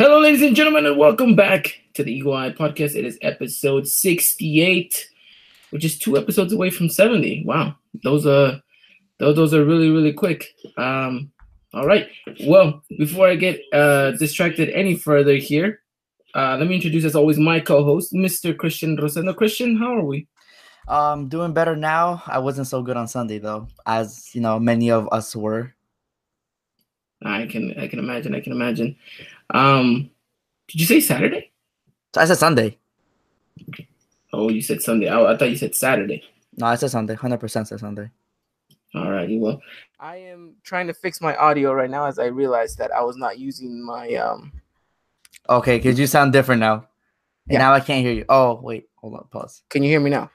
Hello, ladies and gentlemen, and welcome back to the Eagle Eye Podcast. It is episode 68, which is two episodes away from 70. Wow, those are those, those are really, really quick. Um, all right. Well, before I get uh distracted any further here, uh, let me introduce as always my co-host, Mr. Christian Rosendo. Christian, how are we? Um, doing better now. I wasn't so good on Sunday though, as you know, many of us were. I can I can imagine. I can imagine. Um, did you say Saturday? I said Sunday. Oh, you said Sunday. I, I thought you said Saturday. No, I said Sunday. Hundred percent said Sunday. All righty. Well, I am trying to fix my audio right now as I realized that I was not using my um. Okay, because you sound different now. And yeah. now I can't hear you. Oh wait, hold on. Pause. Can you hear me now?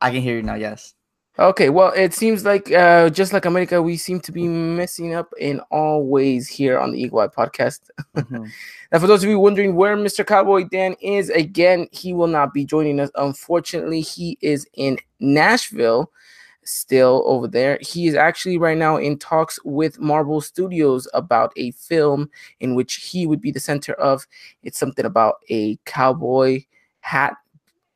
I can hear you now. Yes. Okay, well, it seems like uh, just like America, we seem to be messing up in all ways here on the Eagle Eye podcast. Mm-hmm. now, for those of you wondering where Mr. Cowboy Dan is, again, he will not be joining us. Unfortunately, he is in Nashville, still over there. He is actually right now in talks with Marvel Studios about a film in which he would be the center of. It's something about a cowboy hat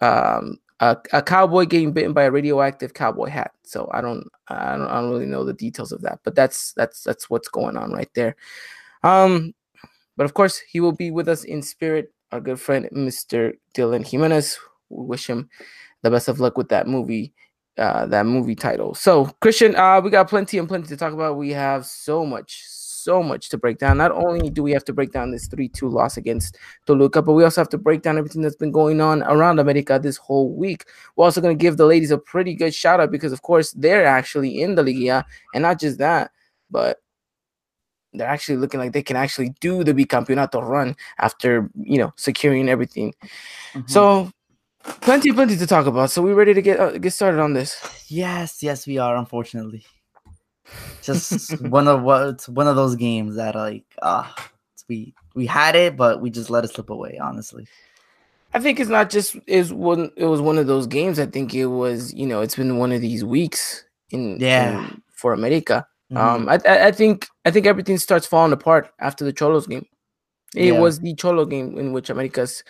um, a, cowboy getting bitten by a radioactive cowboy hat. So I don't, I don't, I don't really know the details of that, but that's that's that's what's going on right there. Um, but of course, he will be with us in spirit. Our good friend, Mr. Dylan Jimenez. We wish him the best of luck with that movie, uh, that movie title. So, Christian, uh, we got plenty and plenty to talk about. We have so much, so much to break down. Not only do we have to break down this 3 2 loss against Toluca, but we also have to break down everything that's been going on around America this whole week. We're also going to give the ladies a pretty good shout out because, of course, they're actually in the Liga. And not just that, but they're actually looking like they can actually do the bicampeonato run after, you know, securing everything. Mm-hmm. So, plenty, plenty to talk about. So, we ready to get uh, get started on this? Yes, yes, we are. Unfortunately, just one of what it's one of those games that like ah uh, we we had it but we just let it slip away honestly. I think it's not just is one it was one of those games. I think it was you know it's been one of these weeks in yeah. in, for america. Mm-hmm. um I, I think i think everything starts falling apart after the cholos game it yeah. was the cholo game in which america's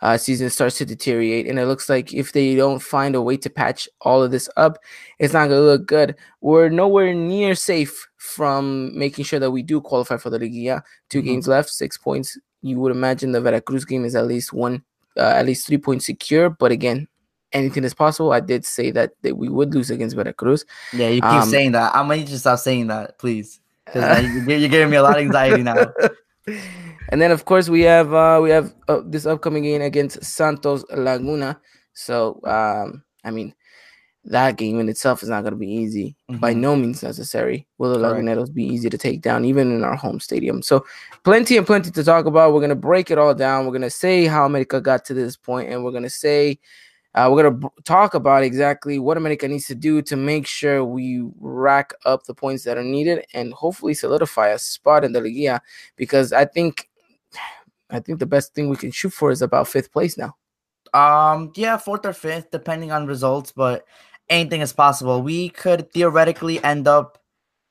uh, season starts to deteriorate. And it looks like if they don't find a way to patch all of this up, it's not going to look good. We're nowhere near safe from making sure that we do qualify for the Liga. 2 mm-hmm. games left, six points. You would imagine the Veracruz game is at least one, uh, at least three points secure. But again, anything is possible. I did say that, that we would lose against Veracruz. Yeah, you keep um, saying that. I'm going to stop saying that, please. Because you're giving me a lot of anxiety now. And then of course we have uh, we have uh, this upcoming game against Santos Laguna. So um, I mean that game in itself is not going to be easy mm-hmm. by no means necessary. Will the Laguneros be easy to take down even in our home stadium? So plenty and plenty to talk about. We're going to break it all down. We're going to say how America got to this point, and we're going to say uh, we're going to b- talk about exactly what America needs to do to make sure we rack up the points that are needed and hopefully solidify a spot in the Liga because I think I think the best thing we can shoot for is about fifth place now. Um, yeah, fourth or fifth, depending on results, but anything is possible. We could theoretically end up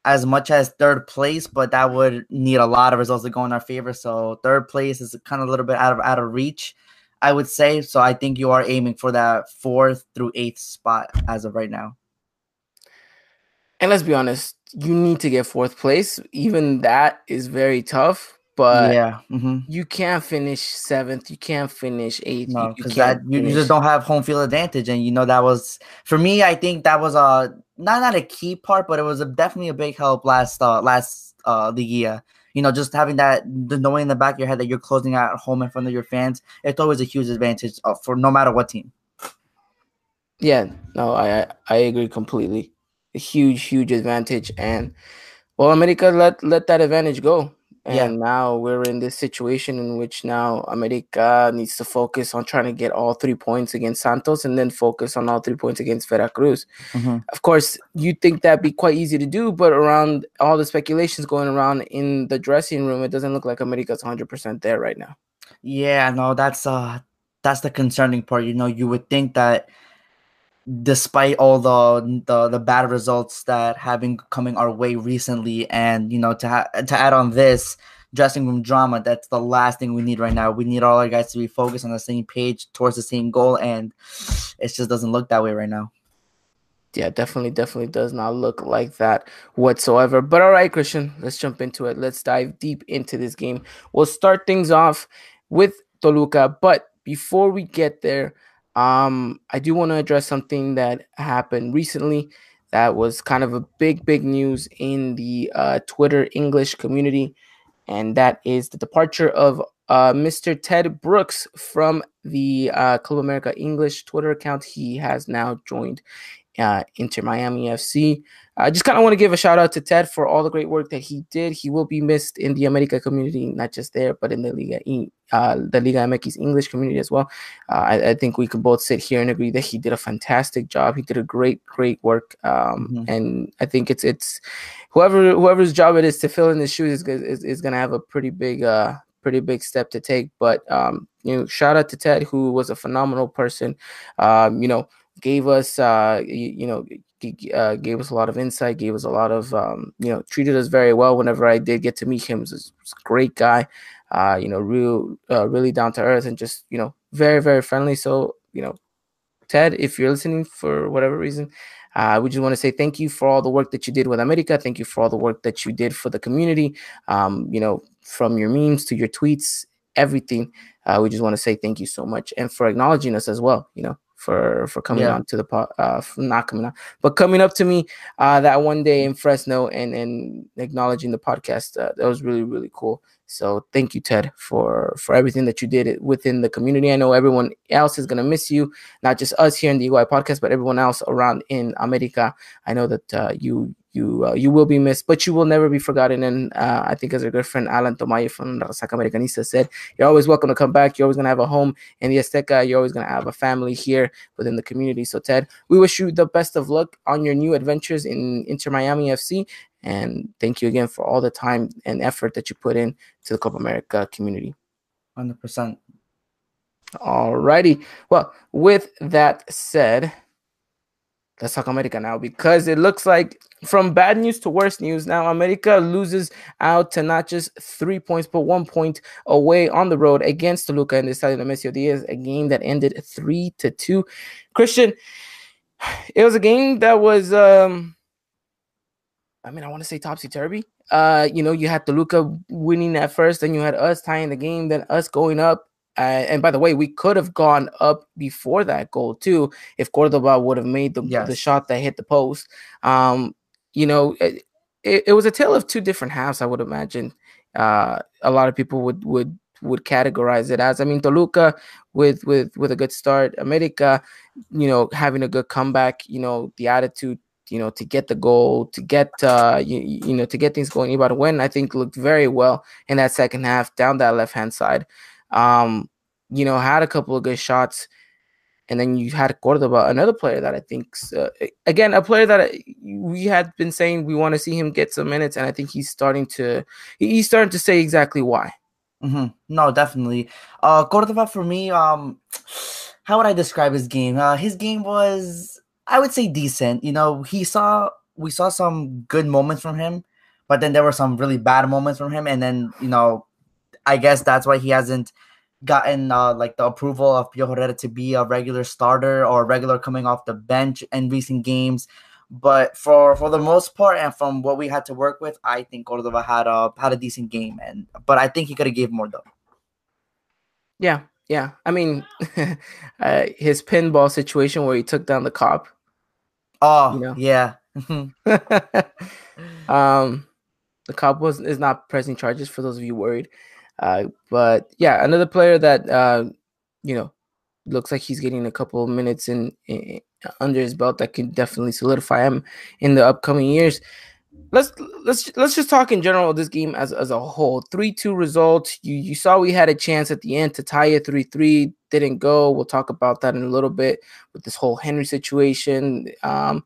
as much as third place, but that would need a lot of results to go in our favor. So third place is kind of a little bit out of out of reach, I would say. So I think you are aiming for that fourth through eighth spot as of right now. And let's be honest, you need to get fourth place. Even that is very tough but yeah, mm-hmm. you can't finish seventh. You can't finish eighth. No, because that you, you, just don't have home field advantage, and you know that was for me. I think that was a not not a key part, but it was a, definitely a big help last uh last uh the year. You know, just having that the knowing in the back of your head that you're closing out at home in front of your fans, it's always a huge advantage uh, for no matter what team. Yeah, no, I I agree completely. A huge, huge advantage, and well, America let let that advantage go and yeah. now we're in this situation in which now America needs to focus on trying to get all three points against Santos and then focus on all three points against Veracruz. Mm-hmm. Of course, you think that'd be quite easy to do, but around all the speculations going around in the dressing room, it doesn't look like America's 100% there right now. Yeah, no, that's uh that's the concerning part. You know, you would think that despite all the, the the bad results that have been coming our way recently and you know to ha- to add on this dressing room drama. That's the last thing we need right now. We need all our guys to be focused on the same page towards the same goal, and it just doesn't look that way right now. Yeah, definitely, definitely does not look like that whatsoever. But all right, Christian, let's jump into it. Let's dive deep into this game. We'll start things off with Toluca, but before we get there, um, I do want to address something that happened recently that was kind of a big, big news in the uh, Twitter English community, and that is the departure of uh, Mr. Ted Brooks from the uh, Club America English Twitter account. He has now joined uh, Inter Miami FC. I just kind of want to give a shout out to Ted for all the great work that he did. He will be missed in the America community, not just there, but in the Liga, uh, the Liga MX English community as well. Uh, I, I, think we can both sit here and agree that he did a fantastic job. He did a great, great work, um, mm-hmm. and I think it's it's whoever whoever's job it is to fill in his shoes is is, is going to have a pretty big uh pretty big step to take. But um, you know, shout out to Ted, who was a phenomenal person. Um, you know gave us uh you, you know uh, gave us a lot of insight gave us a lot of um you know treated us very well whenever i did get to meet him he was a great guy uh you know real uh, really down to earth and just you know very very friendly so you know ted if you're listening for whatever reason uh, we just want to say thank you for all the work that you did with America. Thank you for all the work that you did for the community. Um, you know, from your memes to your tweets, everything. Uh, we just want to say thank you so much and for acknowledging us as well. You know, for for coming yeah. on to the pod, uh, not coming on, but coming up to me uh, that one day in Fresno and and acknowledging the podcast. Uh, that was really really cool. So thank you, Ted, for for everything that you did within the community. I know everyone else is gonna miss you, not just us here in the UI podcast, but everyone else around in America. I know that uh, you you uh, you will be missed, but you will never be forgotten. And uh, I think, as our good friend Alan Tomayo from Resaca Americanista said, you're always welcome to come back. You're always gonna have a home in the Azteca. You're always gonna have a family here within the community. So, Ted, we wish you the best of luck on your new adventures in Inter Miami FC. And thank you again for all the time and effort that you put in to the Copa America community. 100%. All righty. Well, with that said, let's talk America now because it looks like from bad news to worse news now America loses out to not just three points but one point away on the road against Toluca and the Estadio Nemesio Diaz, a game that ended three to two. Christian, it was a game that was um I mean I want to say topsy turvy. Uh, you know, you had Toluca winning at first, then you had us tying the game, then us going up uh, and by the way, we could have gone up before that goal too if Cordova would have made the, yes. the shot that hit the post. Um, you know, it, it, it, was a tale of two different halves. I would imagine. Uh, a lot of people would would would categorize it as. I mean, Toluca with with with a good start, America, you know, having a good comeback. You know, the attitude you know, to get the goal, to get uh, you, you know, to get things going. Ibargüen, I think looked very well in that second half down that left hand side. Um, you know, had a couple of good shots. And then you had Cordova, another player that I think, uh, again, a player that we had been saying we want to see him get some minutes, and I think he's starting to, he's starting to say exactly why. Mm-hmm. No, definitely. Uh, Cordova for me, um, how would I describe his game? Uh, his game was, I would say, decent. You know, he saw we saw some good moments from him, but then there were some really bad moments from him, and then you know I guess that's why he hasn't gotten uh, like the approval of Piojo Herrera to be a regular starter or regular coming off the bench in recent games. But for for the most part, and from what we had to work with, I think Cordova had a had a decent game, and but I think he could have gave more though. Yeah, yeah. I mean, uh, his pinball situation where he took down the cop. Oh, you know? yeah. um, the cop was is not pressing charges for those of you worried. Uh, but yeah, another player that uh, you know looks like he's getting a couple of minutes in, in, under his belt that can definitely solidify him in the upcoming years. Let's let's let's just talk in general this game as, as a whole. Three two result. You you saw we had a chance at the end to tie it three three. Didn't go. We'll talk about that in a little bit with this whole Henry situation. Um,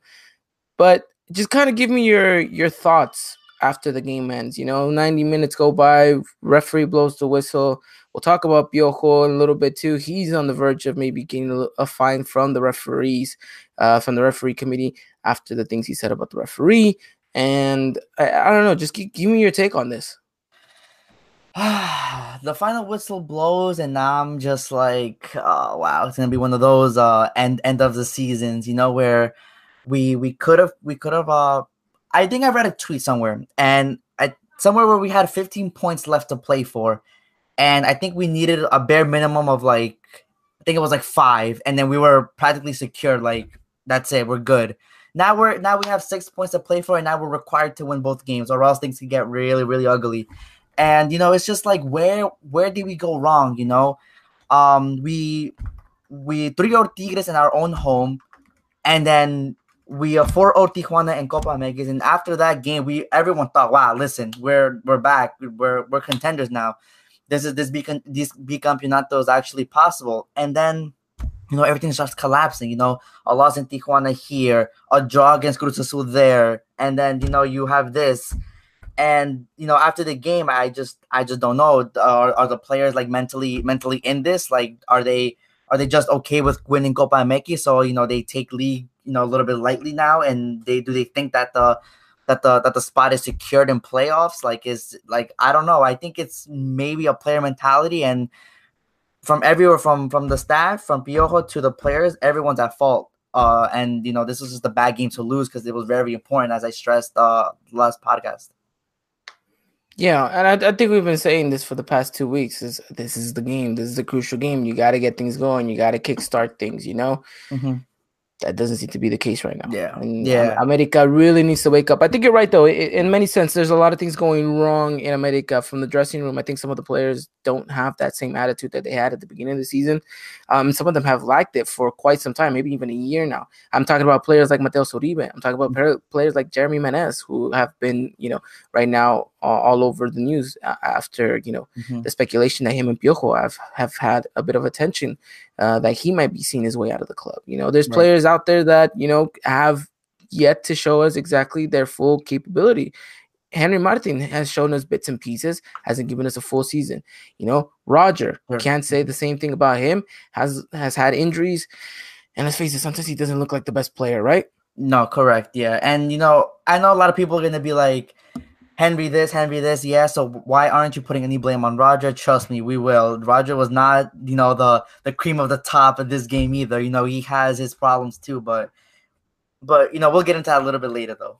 but just kind of give me your your thoughts after the game ends. You know, 90 minutes go by, referee blows the whistle. We'll talk about Piojo in a little bit too. He's on the verge of maybe getting a, a fine from the referees, uh, from the referee committee after the things he said about the referee. And I, I don't know, just give, give me your take on this. the final whistle blows, and now I'm just like, oh wow, it's gonna be one of those uh end end of the seasons, you know, where we we could have we could have uh I think I read a tweet somewhere and I somewhere where we had 15 points left to play for, and I think we needed a bare minimum of like I think it was like five, and then we were practically secure. Like that's it, we're good. Now we're now we have six points to play for, and now we're required to win both games, or else things can get really really ugly. And you know, it's just like where where did we go wrong? You know, um, we we three or Tigres in our own home, and then we are four or Tijuana and Copa Americas. And after that game, we everyone thought, wow, listen, we're we're back, we're we're contenders now. This is this becon this bicampeonato is actually possible. And then you know, everything starts collapsing. You know, a loss in Tijuana here, a draw against Cruz Azul there, and then you know you have this, and you know after the game, I just I just don't know. Are, are the players like mentally mentally in this? Like, are they are they just okay with winning Copa America? So you know they take league you know a little bit lightly now, and they do they think that the that the that the spot is secured in playoffs? Like is like I don't know. I think it's maybe a player mentality and from everywhere from from the staff, from Piojo to the players, everyone's at fault. Uh, and you know this was just a bad game to lose because it was very important, as I stressed uh last podcast. Yeah, and I, I, think we've been saying this for the past two weeks. Is this is the game? This is the crucial game. You got to get things going. You got to kickstart things. You know. Mm-hmm that doesn't seem to be the case right now. Yeah, and yeah. Um, America really needs to wake up. I think you're right though. In many sense, there's a lot of things going wrong in America from the dressing room. I think some of the players don't have that same attitude that they had at the beginning of the season. Um, some of them have lacked it for quite some time, maybe even a year now. I'm talking about players like Mateus Uribe. I'm talking about mm-hmm. players like Jeremy Menez, who have been, you know, right now all over the news after you know mm-hmm. the speculation that him and Piojo have have had a bit of attention uh, that he might be seeing his way out of the club. You know, there's right. players out there that you know have yet to show us exactly their full capability. Henry Martin has shown us bits and pieces, hasn't given us a full season. You know, Roger sure. can't say the same thing about him. has has had injuries, and let's face it, sometimes he doesn't look like the best player, right? No, correct, yeah. And you know, I know a lot of people are gonna be like, Henry this, Henry this, yeah. So why aren't you putting any blame on Roger? Trust me, we will. Roger was not, you know, the the cream of the top of this game either. You know, he has his problems too, but but you know, we'll get into that a little bit later though.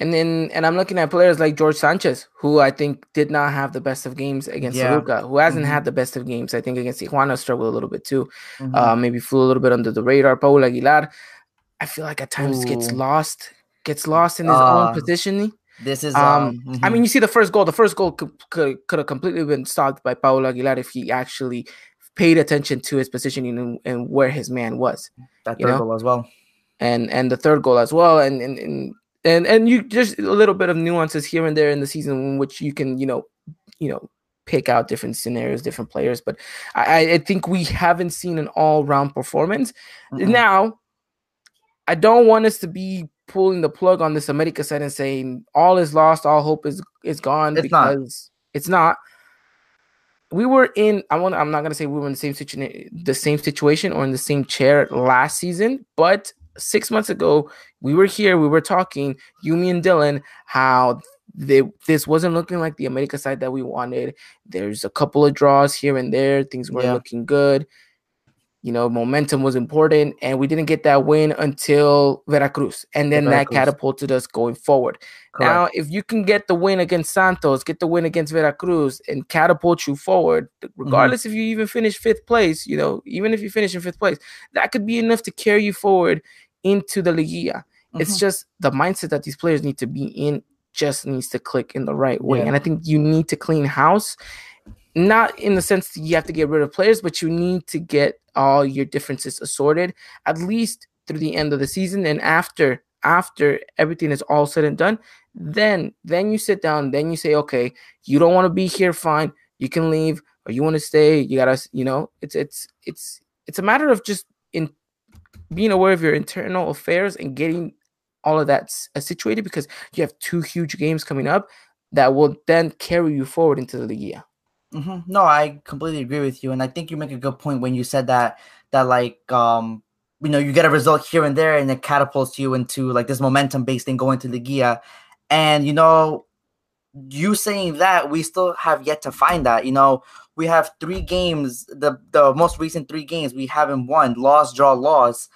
And then, and I'm looking at players like Jorge Sanchez, who I think did not have the best of games against yeah. Who hasn't mm-hmm. had the best of games. I think against Tijuana struggled a little bit too. Mm-hmm. Uh, maybe flew a little bit under the radar. Paul Aguilar, I feel like at times Ooh. gets lost, gets lost in his uh, own positioning. This is um, um mm-hmm. I mean, you see the first goal. The first goal could, could, could have completely been stopped by Paul Aguilar if he actually paid attention to his positioning and, and where his man was. That third know? goal as well. And and the third goal as well. And and and and, and you just a little bit of nuances here and there in the season in which you can, you know, you know, pick out different scenarios, different players. But I, I think we haven't seen an all-round performance. Mm-hmm. Now, I don't want us to be pulling the plug on this America side and saying all is lost, all hope is is gone it's because not. it's not. We were in. I want. I'm not gonna say we were in the same situation, the same situation, or in the same chair last season, but six months ago we were here. We were talking, you, me, and Dylan, how they, this wasn't looking like the America side that we wanted. There's a couple of draws here and there. Things weren't yeah. looking good. You know, momentum was important, and we didn't get that win until Veracruz, and then Veracruz. that catapulted us going forward. Correct. Now, if you can get the win against Santos, get the win against Veracruz, and catapult you forward, mm-hmm. regardless mm-hmm. if you even finish fifth place, you know, even if you finish in fifth place, that could be enough to carry you forward into the Liguilla. Mm-hmm. It's just the mindset that these players need to be in just needs to click in the right way, yeah. and I think you need to clean house not in the sense that you have to get rid of players, but you need to get all your differences assorted at least through the end of the season. And after after everything is all said and done, then then you sit down, then you say, okay, you don't want to be here, fine, you can leave, or you want to stay, you gotta, you know, it's it's it's it's a matter of just in being aware of your internal affairs and getting all of that uh, situated because you have two huge games coming up that will then carry you forward into the Liga. Mm-hmm. No, I completely agree with you, and I think you make a good point when you said that that like um you know you get a result here and there, and it catapults you into like this momentum based thing going to the Gia, and you know you saying that we still have yet to find that. You know, we have three games, the the most recent three games we haven't won, loss, draw, loss.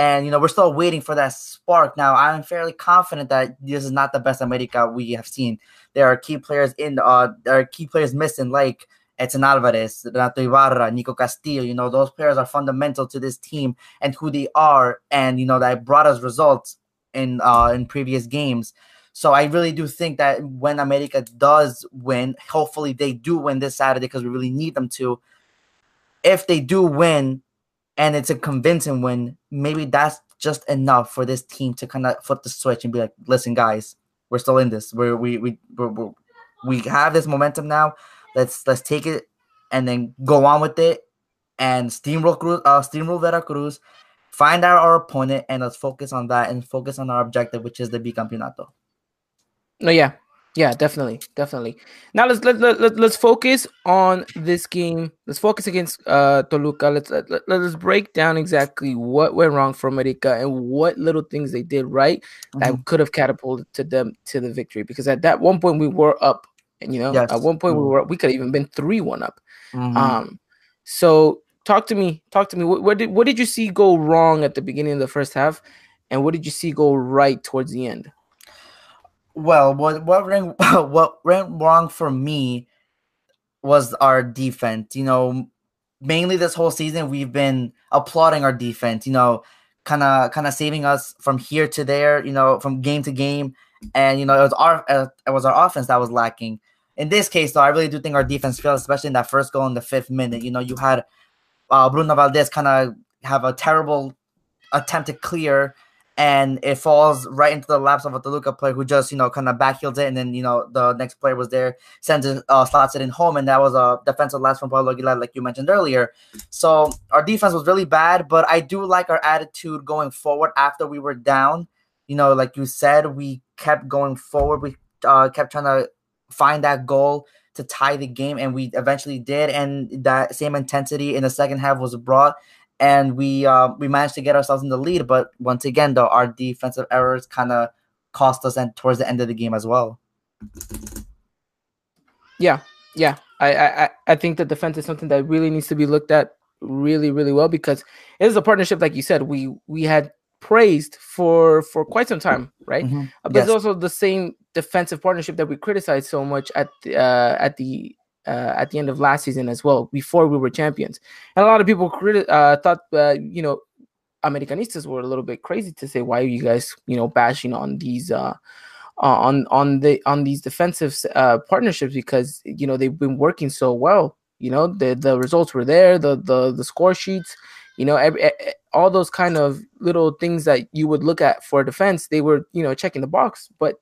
And you know, we're still waiting for that spark. Now, I'm fairly confident that this is not the best America we have seen. There are key players in uh there are key players missing, like Edson Alvarez, Renato Ibarra, Nico Castillo. You know, those players are fundamental to this team and who they are, and you know, that brought us results in uh in previous games. So I really do think that when America does win, hopefully they do win this Saturday because we really need them to. If they do win, and it's a convincing win, maybe that's just enough for this team to kind of flip the switch and be like, "Listen, guys, we're still in this. We're, we we we we we have this momentum now. Let's let's take it and then go on with it and steamroll Cruz, uh, steamroll Veracruz, find out our opponent, and let's focus on that and focus on our objective, which is the bicampeonato. No, yeah, yeah, definitely, definitely. Now let's let, let, let let's focus on this game. Let's focus against uh Toluca. Let's let, let, let's break down exactly what went wrong for America and what little things they did right mm-hmm. that could have catapulted to them to the victory. Because at that one point we were up, and you know, yes. at one point mm-hmm. we were we could have even been three one up. Mm-hmm. Um, so talk to me, talk to me. What, what did what did you see go wrong at the beginning of the first half, and what did you see go right towards the end? Well, what what went what went wrong for me was our defense. You know, mainly this whole season we've been applauding our defense. You know, kind of kind of saving us from here to there. You know, from game to game, and you know it was our uh, it was our offense that was lacking. In this case, though, I really do think our defense failed, especially in that first goal in the fifth minute. You know, you had uh, Bruno Valdez kind of have a terrible attempt to clear and it falls right into the laps of a Toluca player who just, you know, kind of backheels it, and then, you know, the next player was there, sends it, uh, slots it in home, and that was a defensive lapse from Pablo Aguilar, like you mentioned earlier. So our defense was really bad, but I do like our attitude going forward after we were down. You know, like you said, we kept going forward. We uh, kept trying to find that goal to tie the game, and we eventually did. And that same intensity in the second half was brought and we uh, we managed to get ourselves in the lead. But once again, though, our defensive errors kind of cost us, and towards the end of the game as well. Yeah, yeah, I, I I think the defense is something that really needs to be looked at really really well because it is a partnership, like you said. We we had praised for for quite some time, right? Mm-hmm. But yes. it's also the same defensive partnership that we criticized so much at the, uh, at the uh, at the end of last season as well, before we were champions. And a lot of people criti- uh, thought, uh, you know, Americanistas were a little bit crazy to say, why are you guys, you know, bashing on these, uh, on on the on these defensive uh, partnerships because you know they've been working so well. You know, the the results were there, the the the score sheets, you know, every, all those kind of little things that you would look at for defense, they were you know checking the box, but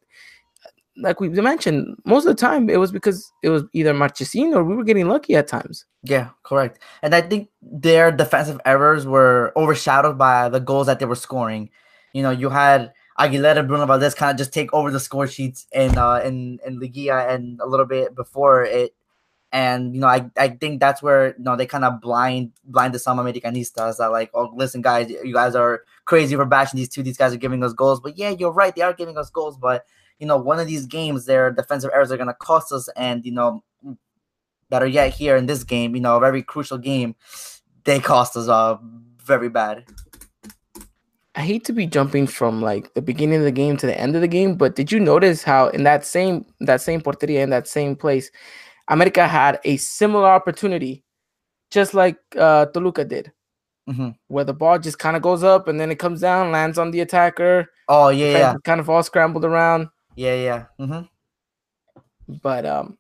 like we mentioned, most of the time it was because it was either Marchesín or we were getting lucky at times. Yeah, correct. And I think their defensive errors were overshadowed by the goals that they were scoring. You know, you had Aguilera Bruno Valdez kind of just take over the score sheets in uh in in Liguilla and a little bit before it. And you know, I, I think that's where you know they kind of blind blind the some Americanistas that like, oh listen guys, you guys are crazy for bashing these two. These guys are giving us goals. But yeah, you're right, they are giving us goals, but you know, one of these games, their defensive errors are going to cost us. And, you know, better yet, here in this game, you know, a very crucial game, they cost us uh, very bad. I hate to be jumping from like the beginning of the game to the end of the game, but did you notice how in that same that same porteria in that same place, America had a similar opportunity, just like uh, Toluca did, mm-hmm. where the ball just kind of goes up and then it comes down, lands on the attacker. Oh yeah, yeah. kind of all scrambled around. Yeah, yeah. Mm-hmm. But um,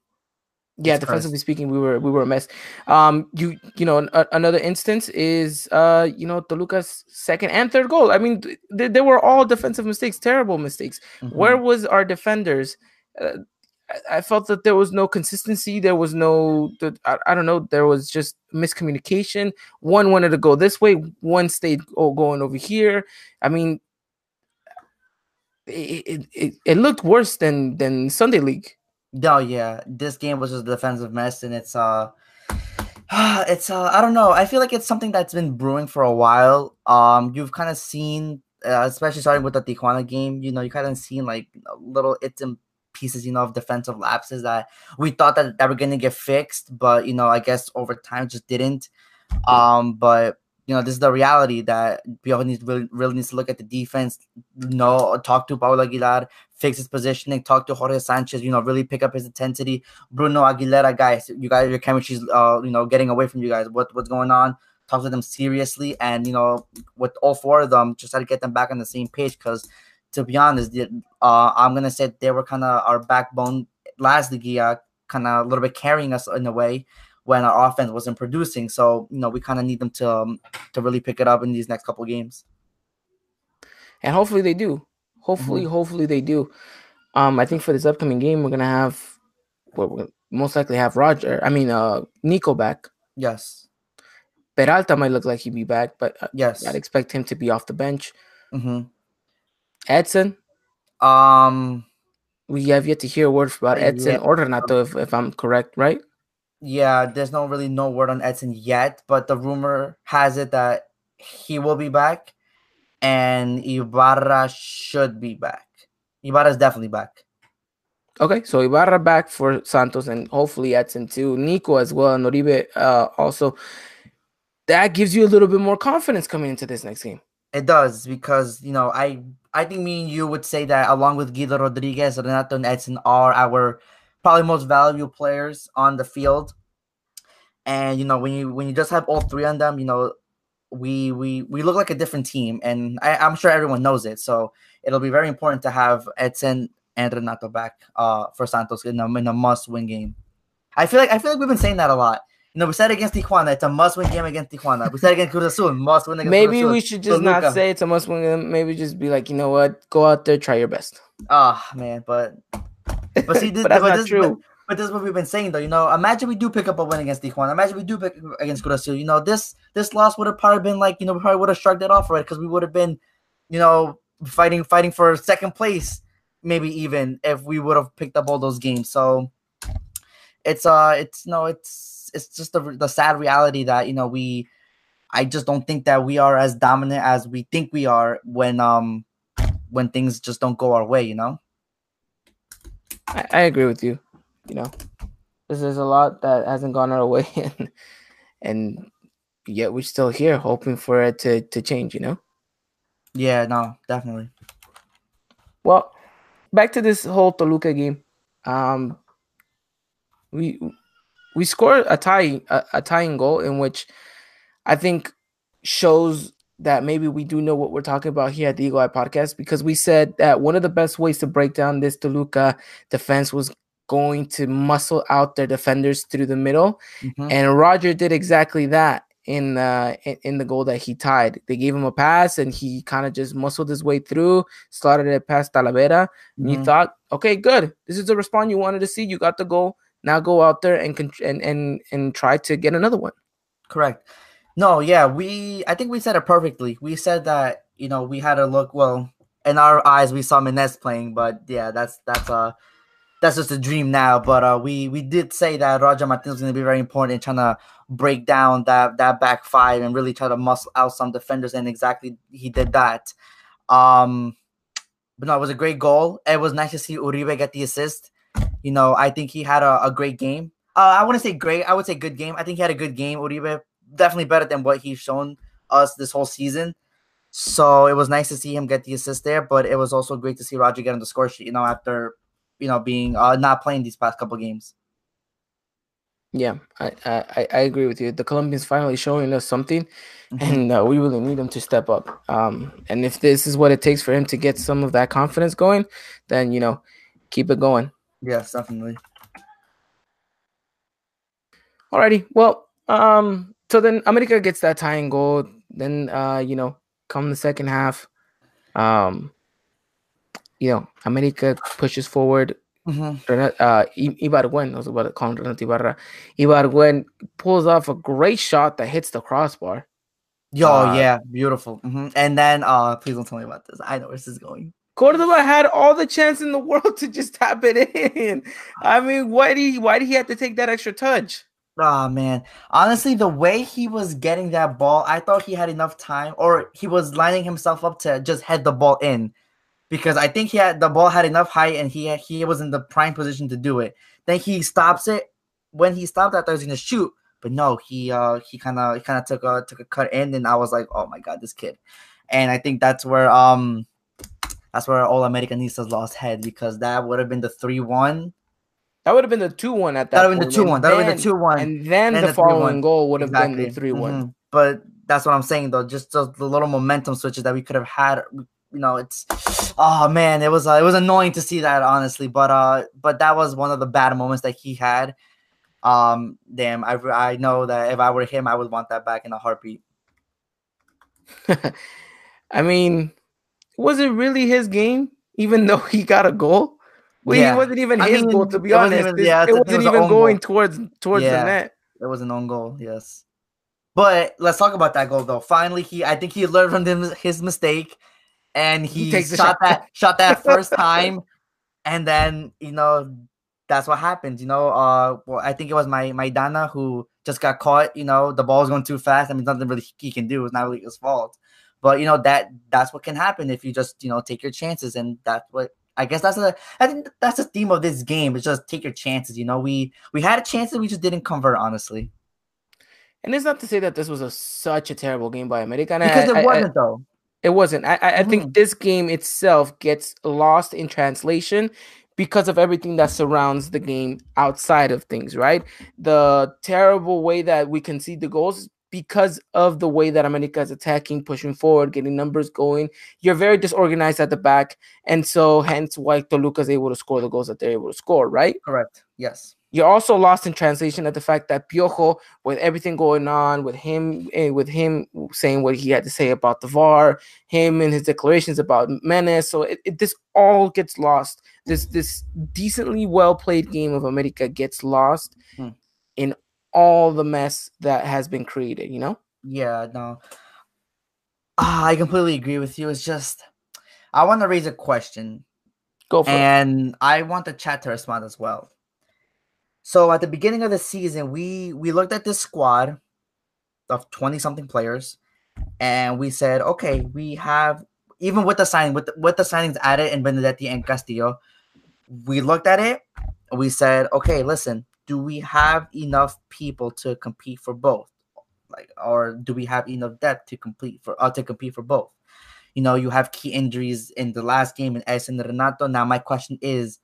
yeah, That's defensively crazy. speaking, we were we were a mess. Um, you you know a, another instance is uh you know Toluca's second and third goal. I mean, th- they were all defensive mistakes, terrible mistakes. Mm-hmm. Where was our defenders? Uh, I felt that there was no consistency. There was no, I, I, don't know, there was just miscommunication. One wanted to go this way, one stayed oh, going over here. I mean, it, it, it looked worse than than Sunday League. Oh yeah, this game was just a defensive mess, and it's uh, it's uh, I don't know. I feel like it's something that's been brewing for a while. Um, you've kind of seen, uh, especially starting with the Tijuana game. You know, you kind of seen like little it's and pieces, you know, of defensive lapses that we thought that, that were to get fixed, but you know, I guess over time just didn't. Um, but you know, this is the reality that Piojo needs really, really needs to look at the defense, you know, talk to Paulo Aguilar, fix his positioning, talk to Jorge Sanchez, you know, really pick up his intensity. Bruno Aguilera, guys, you guys, your chemistry's, uh, you know, getting away from you guys. What what's going on? Talk to them seriously, and you know, with all four of them, just try to get them back on the same page. Because to be honest, uh, I'm gonna say they were kind of our backbone last Liga, kind of a little bit carrying us in a way when our offense wasn't producing. So you know we kind of need them to um, to really pick it up in these next couple games. And hopefully they do. Hopefully, mm-hmm. hopefully they do. Um, I think for this upcoming game we're gonna have, well, we're most likely have Roger. I mean, uh, Nico back. Yes. Peralta might look like he'd be back, but uh, yes, I'd expect him to be off the bench. Mm-hmm. Edson. Um, we have yet to hear a word about Edson yeah. or Renato, if, if I'm correct, right? Yeah, there's no really no word on Edson yet, but the rumor has it that he will be back and Ibarra should be back. Ibarra is definitely back. Okay, so Ibarra back for Santos and hopefully Edson too. Nico as well, and Uribe uh, also. That gives you a little bit more confidence coming into this next game. It does because you know I I think me and you would say that along with Guido Rodriguez, Renato and Edson are our probably most valuable players on the field. And you know, when you when you just have all three on them, you know, we we we look like a different team, and I, am sure everyone knows it. So it'll be very important to have Edson and Renato back uh, for Santos in a, in a must-win game. I feel like I feel like we've been saying that a lot. You know, we said against Tijuana, it's a must-win game against Tijuana. We said against Cruz Azul, must-win against Maybe we should just not say it's a must-win game. Maybe just be like, you know what, go out there, try your best. Ah, oh, man, but but see, this, but that's but not this, true. But, but, this is what we've been saying, though. You know, imagine we do pick up a win against Tijuana. Imagine we do pick against Cruz You know, this this loss would have probably been like, you know, we probably would have shrugged it off, right? Because we would have been, you know, fighting fighting for second place, maybe even if we would have picked up all those games. So it's uh, it's no, it's it's just the the sad reality that you know we. I just don't think that we are as dominant as we think we are when um when things just don't go our way, you know. I, I agree with you. You know, there's, a lot that hasn't gone our way, and and yet we're still here hoping for it to to change. You know. Yeah. No. Definitely. Well, back to this whole Toluca game. Um, we we scored a tie a, a tying goal in which I think shows that maybe we do know what we're talking about here at the Eagle Eye Podcast because we said that one of the best ways to break down this Toluca defense was going to muscle out their defenders through the middle, mm-hmm. and Roger did exactly that in uh in the goal that he tied. They gave him a pass and he kind of just muscled his way through, started it past Talavera. Mm-hmm. And you thought, okay, good. This is the response you wanted to see. You got the goal. Now go out there and and and and try to get another one. Correct. No, yeah, we I think we said it perfectly. We said that, you know, we had a look well in our eyes we saw Menez playing, but yeah, that's that's uh that's just a dream now. But uh we we did say that Roger Martinez was gonna be very important in trying to break down that that back five and really try to muscle out some defenders, and exactly he did that. Um but no, it was a great goal. It was nice to see Uribe get the assist. You know, I think he had a, a great game. Uh, I wouldn't say great. I would say good game. I think he had a good game. Uribe definitely better than what he's shown us this whole season. So it was nice to see him get the assist there, but it was also great to see Roger get on the score sheet, you know, after you know being uh, not playing these past couple games. Yeah, I, I I agree with you. The Colombians finally showing us something, mm-hmm. and uh, we really need him to step up. Um, and if this is what it takes for him to get some of that confidence going, then you know, keep it going. Yes, definitely. Alrighty, well, um, so then America gets that tying goal. Then uh, you know, come the second half, um, you know, America pushes forward. Mm-hmm. Uh, Ibargüen, I was about to call him Renato Ibarra. Ibargüen pulls off a great shot that hits the crossbar. Yo, uh, yeah, beautiful. Mm-hmm. And then, uh, please don't tell me about this. I know where this is going. Cordova had all the chance in the world to just tap it in. I mean, why did he? Why did he have to take that extra touch? Oh man, honestly, the way he was getting that ball, I thought he had enough time, or he was lining himself up to just head the ball in. because I think he had the ball had enough height and he he was in the prime position to do it. Then he stops it. When he stopped, I thought he was gonna shoot, but no, he uh he kind of he kind of took a took a cut in, and I was like, oh my god, this kid. And I think that's where um that's where all Americanistas lost head because that would have been the three one. That would have been the two one at that. That would have been the two one. That would have been the two one. And then the, the following goal would have exactly. been the three one. Mm-hmm. But that's what I'm saying though. Just the little momentum switches that we could have had. You know, it's oh man, it was uh, it was annoying to see that honestly. But uh, but that was one of the bad moments that he had. Um, damn, I I know that if I were him, I would want that back in a heartbeat. I mean, was it really his game? Even though he got a goal, well, yeah. it wasn't even his mean, goal to be honest. Even, yeah, it, wasn't was even going goal. towards towards yeah, the net. It was an own goal, yes. But let's talk about that goal though. Finally, he I think he learned from his, his mistake, and he, he shot, shot that shot that first time, and then you know that's what happened. You know, uh, well, I think it was my Maidana who just got caught. You know, the ball was going too fast. I mean, nothing really he can do. It's not really his fault. But you know that that's what can happen if you just you know take your chances, and that's what I guess that's a I think that's the theme of this game. It's just take your chances. You know, we we had a chance that we just didn't convert. Honestly. And it's not to say that this was a such a terrible game by America. Because I, it wasn't I, though. It wasn't. I, I mm-hmm. think this game itself gets lost in translation because of everything that surrounds the game outside of things, right? The terrible way that we concede the goals because of the way that America is attacking, pushing forward, getting numbers going. You're very disorganized at the back. And so hence why Toluca is able to score the goals that they're able to score, right? Correct. Yes. You're also lost in translation at the fact that Piojo, with everything going on, with him, eh, with him saying what he had to say about the VAR, him and his declarations about Menez, so it, it, this all gets lost. This this decently well played game of America gets lost hmm. in all the mess that has been created. You know? Yeah. No. Ah, I completely agree with you. It's just I want to raise a question. Go for and it. And I want the chat to respond as well. So at the beginning of the season, we we looked at this squad of 20 something players and we said, okay, we have even with the signing with the, with the signings added in Benedetti and Castillo, we looked at it we said, okay, listen, do we have enough people to compete for both? Like or do we have enough depth to complete for uh, to compete for both? You know, you have key injuries in the last game in and Renato. Now my question is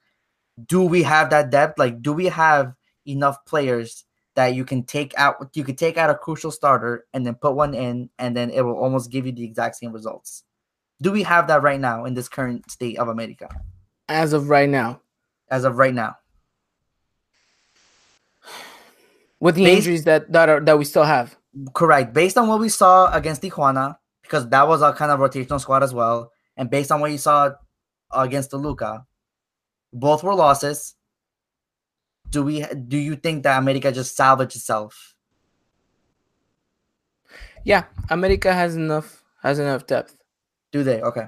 do we have that depth? Like, do we have enough players that you can take out? You could take out a crucial starter and then put one in, and then it will almost give you the exact same results. Do we have that right now in this current state of America? As of right now. As of right now. With the Based, injuries that that are that we still have. Correct. Based on what we saw against Tijuana, because that was a kind of rotational squad as well, and based on what you saw against Toluca, both were losses. Do we? Do you think that America just salvaged itself? Yeah, America has enough has enough depth. Do they? Okay.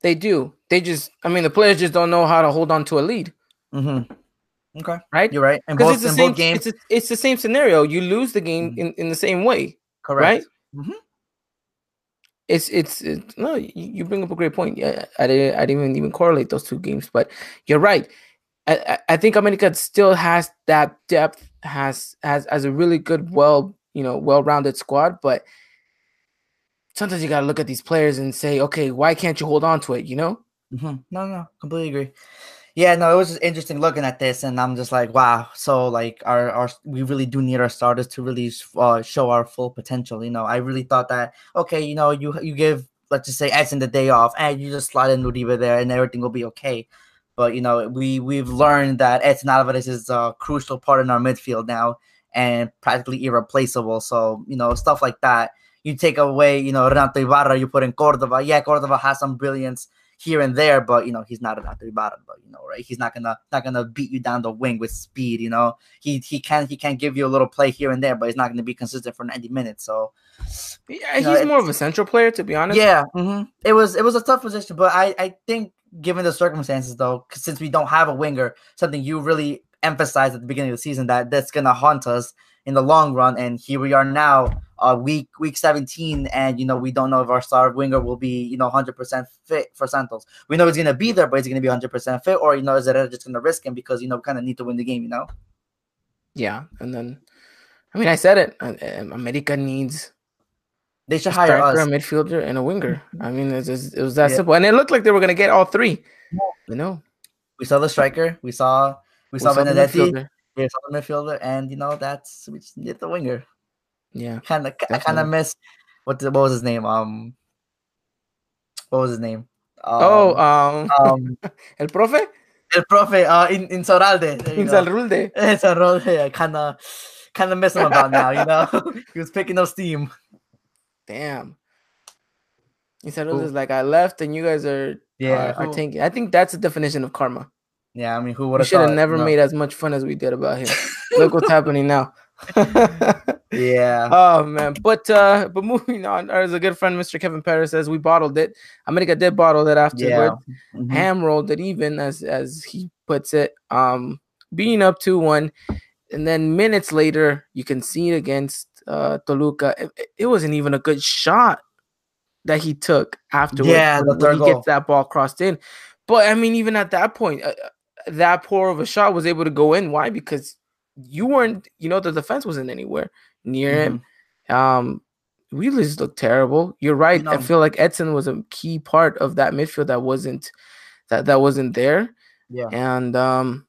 They do. They just. I mean, the players just don't know how to hold on to a lead. Mm-hmm. Okay. Right. You're right. Because it's the same games. It's, a, it's the same scenario. You lose the game mm-hmm. in, in the same way. Correct. Right. Mm-hmm it's, it's it's no you bring up a great point yeah i didn't i didn't even correlate those two games but you're right i i think america still has that depth has has has a really good well you know well-rounded squad but sometimes you got to look at these players and say okay why can't you hold on to it you know mm-hmm. no no completely agree yeah, no, it was just interesting looking at this, and I'm just like, wow. So like, our our we really do need our starters to really uh, show our full potential. You know, I really thought that okay, you know, you you give let's just say Edson the day off, and you just slide in Uribe there, and everything will be okay. But you know, we we've learned that Edson Alvarez is a crucial part in our midfield now, and practically irreplaceable. So you know, stuff like that. You take away, you know, Renato Ibarra, you put in Cordova. Yeah, Cordova has some brilliance here and there, but you know he's not an Atribara, but you know right, he's not gonna not gonna beat you down the wing with speed. You know he he can he can give you a little play here and there, but he's not gonna be consistent for ninety minutes. So yeah, he's know, more of a central player to be honest. Yeah, mm-hmm. it was it was a tough position, but I I think given the circumstances though, since we don't have a winger, something you really emphasized at the beginning of the season that that's gonna haunt us in the long run, and here we are now uh, week week 17, and you know we don't know if our star winger will be you know 100% fit for Santos. We know he's gonna be there, but he's gonna be 100% fit, or you know is it just gonna risk him because you know kind of need to win the game, you know? Yeah, and then I mean I said it. Uh, um, America needs they should hire us. a midfielder, and a winger. Mm-hmm. I mean, it was, it was that yeah. simple, and it looked like they were gonna get all three. You know, we saw the striker, we saw we, we saw, saw Benedetti, we saw the midfielder, and you know that's we just need the winger. Yeah, kind of, I kind of miss what what was his name? Um, what was his name? Um, oh, um, um El Profe. El Profe, uh, in in Soralde. Insaurralde. Insaurralde. I kind of kind of miss him about now. You know, he was picking up steam. Damn. He said it was like I left and you guys are yeah are, are tanking. I think that's the definition of karma. Yeah, I mean, who would have? should have never no. made as much fun as we did about him. Look what's happening now. yeah. Oh man, but uh, but moving on, as a good friend, Mr. Kevin Paris says, we bottled it. America did bottle it afterward. Yeah. Mm-hmm. Ham rolled it even, as as he puts it. Um, being up two one, and then minutes later, you can see it against uh, Toluca. It, it, wasn't even a good shot that he took afterwards. Yeah, when, when he goal. gets that ball crossed in. But I mean, even at that point, uh, uh, that poor of a shot was able to go in. Why? Because you weren't, you know, the defense wasn't anywhere near mm-hmm. him. Um, we just looked terrible. You're right. No. I feel like Edson was a key part of that midfield that wasn't that that wasn't there. Yeah. And um,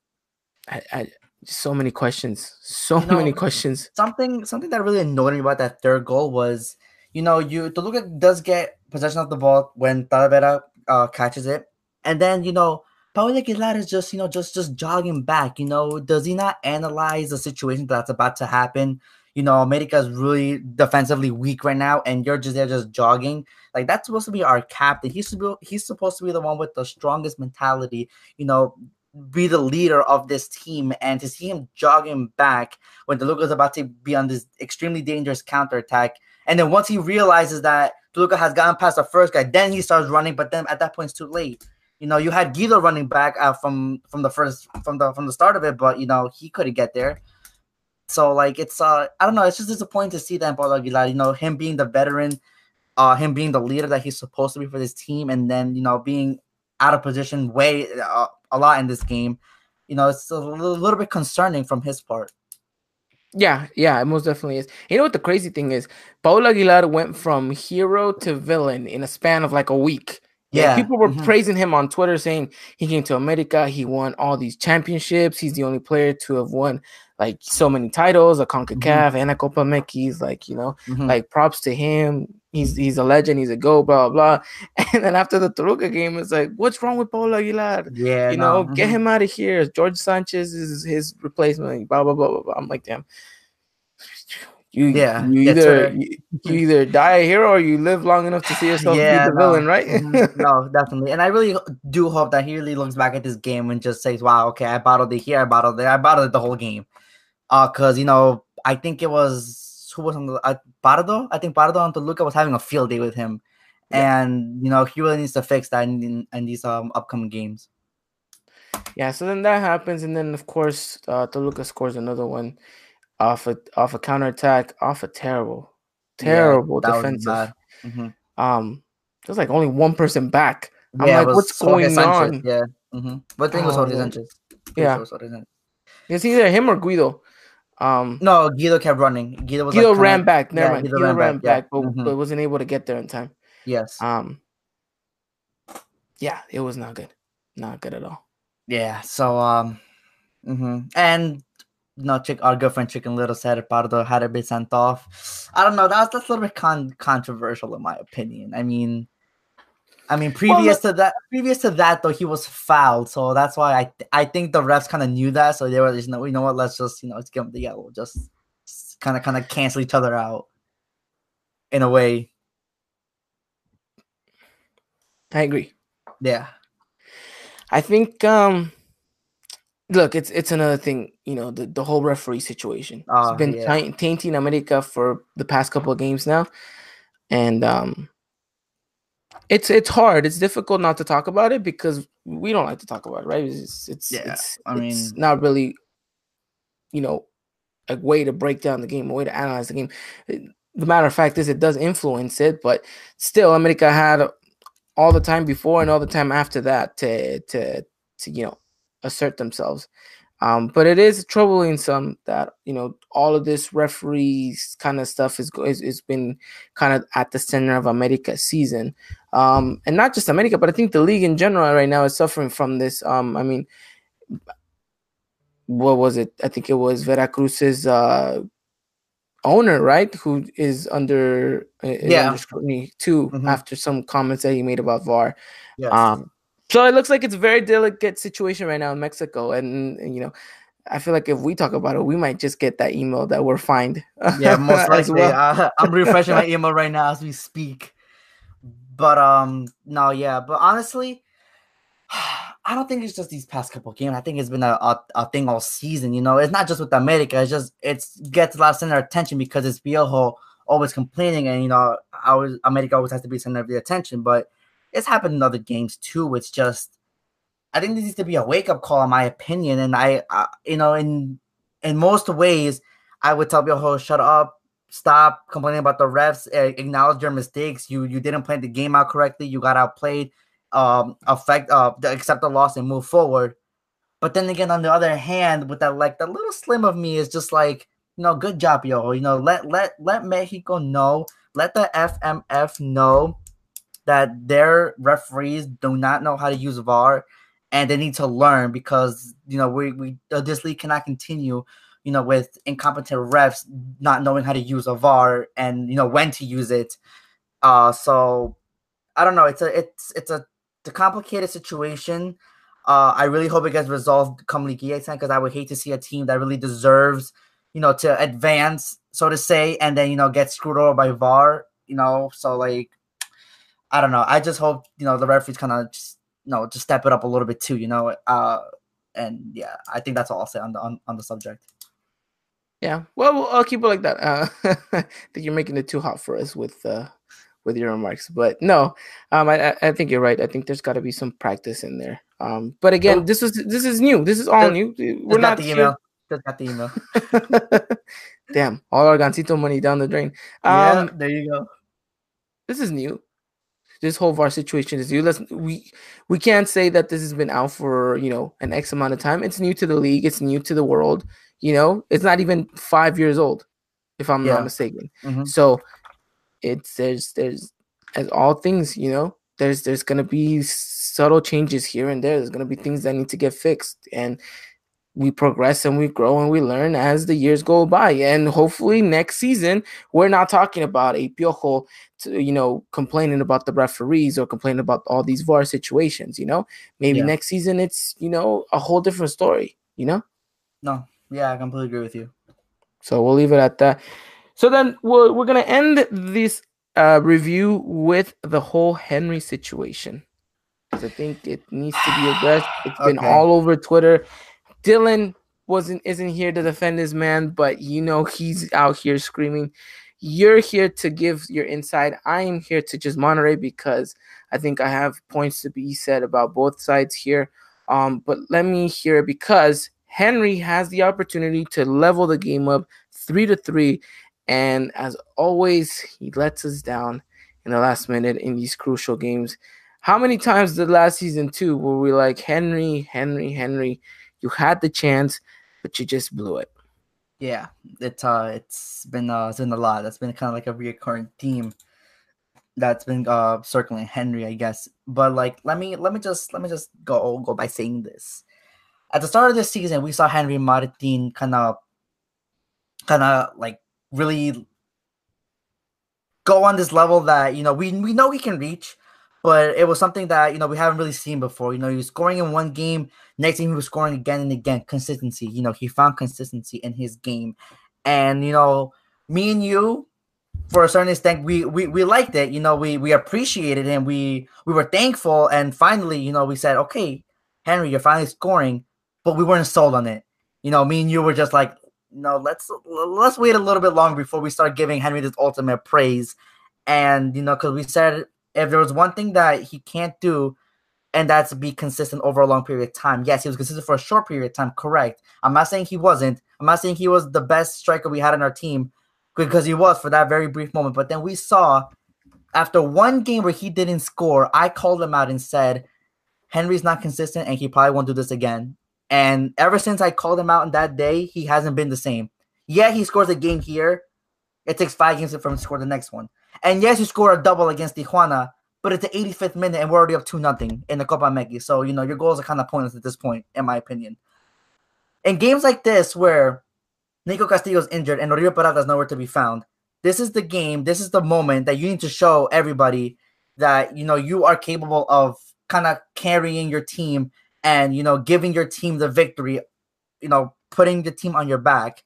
I, I so many questions, so you know, many questions. Something something that really annoyed me about that third goal was, you know, you Toluca does get possession of the ball when Talavera uh, catches it, and then you know. Paul Aguilar is just, you know, just just jogging back. You know, does he not analyze the situation that's about to happen? You know, America is really defensively weak right now, and you're just there just jogging. Like that's supposed to be our captain. He's supposed he's supposed to be the one with the strongest mentality. You know, be the leader of this team and to see him jogging back when Toluca's about to be on this extremely dangerous counterattack. And then once he realizes that Toluca has gotten past the first guy, then he starts running, but then at that point it's too late. You know, you had Guido running back uh, from from the first from the from the start of it, but you know he couldn't get there. So like it's uh I don't know, it's just disappointing to see that Paulo Aguilar, you know, him being the veteran, uh him being the leader that he's supposed to be for this team, and then you know being out of position way uh, a lot in this game. You know, it's a little, little bit concerning from his part. Yeah, yeah, it most definitely is. You know what the crazy thing is? Paul Aguilar went from hero to villain in a span of like a week. Yeah, people were mm-hmm. praising him on Twitter, saying he came to America, he won all these championships, he's the only player to have won like so many titles, a CONCACAF mm-hmm. and a Copa MX. Like you know, mm-hmm. like props to him he's he's a legend, he's a go, blah blah. And then after the Toluca game, it's like, what's wrong with Paulo Aguilar? Yeah, you know, mm-hmm. get him out of here. George Sanchez is his replacement. Blah blah blah blah. blah. I'm like, damn. You, yeah, you either you, you, either die a hero or you live long enough to see yourself yeah, be the no. villain, right? Mm-hmm. no, definitely. And I really do hope that he really looks back at this game and just says, "Wow, okay, I bottled it here, I bottled it, I bottled it the whole game." Uh, cause you know, I think it was who was on the uh, Pardo. I think Pardo and Toluca was having a field day with him, yeah. and you know he really needs to fix that in, in these um upcoming games. Yeah, so then that happens, and then of course uh, Toluca scores another one off a off a counter attack, off a terrible, terrible yeah, defensive. Mm-hmm. Um, there's like only one person back. I'm yeah, like, what's going on? Yeah. Mm-hmm. What thing was Jorge Sanchez? Yeah. It's either him or Guido. Um, no, Guido kept running. Guido was Guido like ran back. Never yeah, mind. Guido, Guido ran, ran, back, back yeah. but, mm-hmm. but wasn't able to get there in time. Yes. Um. Yeah, it was not good. Not good at all. Yeah. So um. Mm-hmm. And no, chick, our girlfriend Chicken Little said Pardo had a bit sent off. I don't know. That's that's a little bit con- controversial in my opinion. I mean, I mean, previous well, to that, previous to that though, he was fouled, so that's why I I think the refs kind of knew that, so they were just, you know, you know what, let's just you know, let's give them the yellow, just kind of kind of cancel each other out in a way. I agree. Yeah, I think. um Look, it's it's another thing, you know, the, the whole referee situation. Uh, it's been yeah. tainting America for the past couple of games now, and um it's it's hard. It's difficult not to talk about it because we don't like to talk about it, right? It's it's yeah, it's, I mean, it's not really, you know, a way to break down the game, a way to analyze the game. the matter of fact is it does influence it, but still, America had all the time before and all the time after that to to to you know assert themselves. Um, but it is troubling some that you know all of this referees kind of stuff is is, is been kind of at the center of America's season, um, and not just America, but I think the league in general right now is suffering from this. Um, I mean, what was it? I think it was Veracruz's uh, owner, right, who is under is yeah under scrutiny too Mhm. after some comments that he made about VAR. Yes. Um, so it looks like it's a very delicate situation right now in Mexico, and, and, you know, I feel like if we talk about it, we might just get that email that we're fined. yeah, most likely. well. Uh, I'm refreshing my email right now as we speak. But um, no, yeah. But honestly, I don't think it's just these past couple games. I think it's been a, a, a thing all season. You know, it's not just with America. It's just it gets a lot of center attention because it's Piojo always complaining, and you know, I always America always has to be center of the attention. But it's happened in other games too. It's just I think this needs to be a wake up call, in my opinion. And I, I you know, in in most ways, I would tell Piojo, shut up, stop complaining about the refs, uh, acknowledge your mistakes. You you didn't play the game out correctly. You got outplayed. Um, affect uh, accept the loss and move forward. But then again, on the other hand, with that like the little slim of me is just like, you know, good job, yo. You know, let let let Mexico know, let the FMF know that their referees do not know how to use VAR and they need to learn because you know we we uh, this league cannot continue you know with incompetent refs not knowing how to use a VAR and you know when to use it. Uh, so I don't know. It's a it's it's a, it's a complicated situation. Uh, I really hope it gets resolved come Liga because I would hate to see a team that really deserves you know to advance so to say and then you know get screwed over by VAR. You know, so like I don't know. I just hope you know the referees kind of just you know just step it up a little bit too. You know, uh, and yeah, I think that's all I'll say on the on, on the subject. Yeah, well, well, I'll keep it like that. Uh, I think you're making it too hot for us with uh, with your remarks, but no, um, I I- think you're right. I think there's got to be some practice in there. Um, but again, this was this is new. This is all new. We're not the email. Just got the email. Damn, all our Gansito money down the drain. yeah, Um, there you go. this is new. This whole VAR situation is new. Let's we we can't say that this has been out for you know an X amount of time. It's new to the league. It's new to the world. You know, it's not even five years old, if I'm Yeah. not mistaken. Mhm. So it's there's there's as all things you know there's there's gonna be subtle changes here and there. There's gonna be things that need to get fixed and we progress and we grow and we learn as the years go by. And hopefully next season, we're not talking about a piojo, to, you know, complaining about the referees or complaining about all these VAR situations, you know? Maybe Yeah. next season it's, you know, a whole different story, you know? No, yeah, I completely agree with you. So we'll leave it at that. So then we're, we're going to end this uh, review with the whole Henry situation. I think it needs to be addressed. It's been all over Twitter. Dylan wasn't isn't here to defend his man, but you know he's out here screaming. You're here to give your insight. I am here to just moderate because I think I have points to be said about both sides here. Um, but let me hear it because Henry has the opportunity to level the game up three to three, and as always, he lets us down in the last minute in these crucial games. How many times did last season too were we like Henry, Henry, Henry? You had the chance, but you just blew it. Yeah, it's uh, it's been uh, it's been a lot. That's been kind of like a recurring theme that's been uh circling Henry, I guess. But like, let me let me just let me just go go by saying this. At the start of this season, we saw Henry Martin kind of, kind of like really go on this level that you know we we know he can reach, but it was something that you know we haven't really seen before. You know, he was scoring in one game, next game he was scoring again and again. Consistency, you know, he found consistency in his game, and you know, me and you, for a certain extent, we we, we liked it. You know, we we appreciated him. We we were thankful, and finally, you know, we said, okay, Henry, you're finally scoring, but we weren't sold on it. You know, me and you were just like, no, let's let's wait a little bit longer before we start giving Henry this ultimate praise. And you know, because we said if there was one thing that he can't do, and that's be consistent over a long period of time. Yes, he was consistent for a short period of time, correct. I'm not saying he wasn't. I'm not saying he was the best striker we had in our team. because he was for that very brief moment. But then we saw after one game where he didn't score, I called him out and said, Henry's not consistent and he probably won't do this again. And ever since I called him out on that day, he hasn't been the same. Yeah, he scores a game here. It takes five games for him to score the next one. And yes, you score a double against Tijuana, but it's the 85th minute and we're already up 2 nothing in the Copa Mexi. So, you know, your goals are kind of pointless at this point, in my opinion. In games like this, where Nico Castillo's injured and Oribe is nowhere to be found, this is the game, this is the moment that you need to show everybody that, you know, you are capable of kind of carrying your team and, you know, giving your team the victory, you know, putting the team on your back.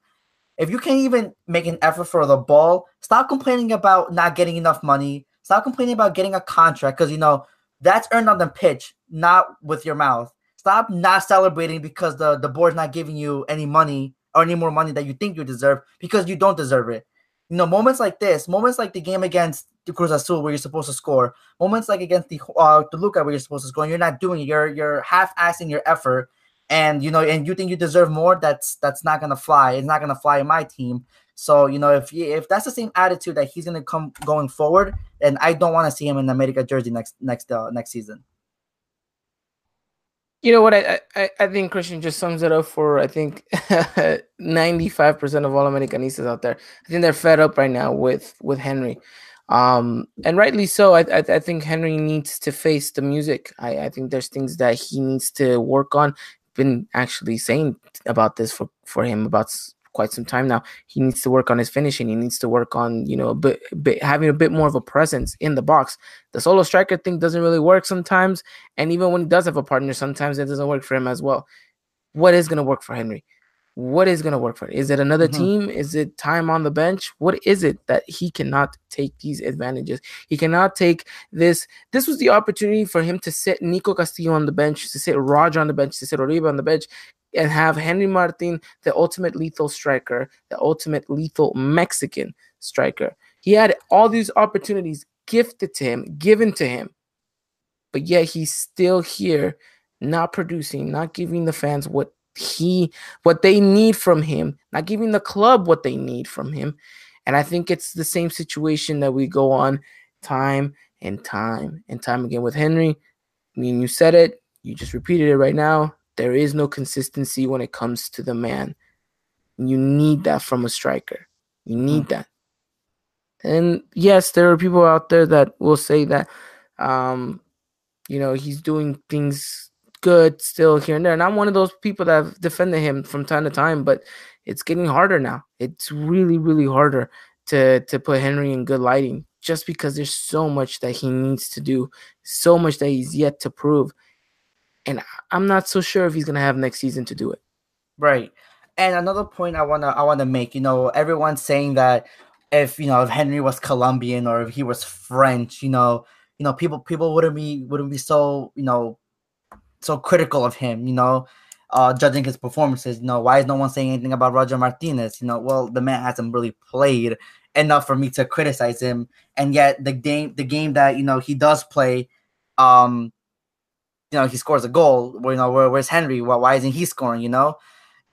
If you can't even make an effort for the ball, stop complaining about not getting enough money. Stop complaining about getting a contract because you know that's earned on the pitch, not with your mouth. Stop not celebrating because the, the board's not giving you any money or any more money that you think you deserve because you don't deserve it. You know, moments like this, moments like the game against the Cruz Azul where you're supposed to score, moments like against the uh, Toluca where you're supposed to score, and you're not doing it. You're you're half-assing your effort and you know, and you think you deserve more, that's that's not gonna fly. It's not gonna fly in my team. So you know, if if that's the same attitude that he's gonna come going forward, and I don't want to see him in the America jersey next next uh, next season. You know what? I, I I think Christian just sums it up for I think ninety five percent of all Americanistas out there. I think they're fed up right now with with Henry, um, and rightly so. I, I, I think Henry needs to face the music. I I think there's things that he needs to work on been actually saying about this for for him about quite some time now. He needs to work on his finishing. He needs to work on you know a bit, bit having a bit more of a presence in the box. The solo striker thing doesn't really work sometimes, and even when he does have a partner, sometimes it doesn't work for him as well. What is going to work for Henry? What is going to work for it? Is it another mm-hmm. team? Is it time on the bench? What is it that he cannot take these advantages? He cannot take this. This was the opportunity for him to sit Nico Castillo on the bench, to sit Roger on the bench, to sit Oribe on the bench, and have Henry Martin, the ultimate lethal striker, the ultimate lethal Mexican striker. He had all these opportunities gifted to him, given to him, but yet he's still here, not producing, not giving the fans what he what they need from him, not giving the club what they need from him. And I think it's the same situation that we go on time and time and time again with Henry. I mean, you said it, you just repeated it right now. There is no consistency when it comes to the man. You need that from a striker. You need that. And yes, there are people out there that will say that um, you know, he's doing things good still here and there. And I'm one of those people that have defended him from time to time, but it's getting harder now. It's really, really harder to to put Henry in good lighting just because there's so much that he needs to do, so much that he's yet to prove. And I'm not so sure if he's gonna have next season to do it. Right. And another point I wanna I wanna make, you know, everyone's saying that if you know if Henry was Colombian or if he was French, you know, you know, people people wouldn't be wouldn't be so, you know, so critical of him, you know, uh, judging his performances. You know, why is no one saying anything about Roger Martinez? You know, well, the man hasn't really played enough for me to criticize him. And yet the game the game that, you know, he does play, um, you know, he scores a goal. Where, you know, where, where's Henry? Well, why isn't he scoring, you know?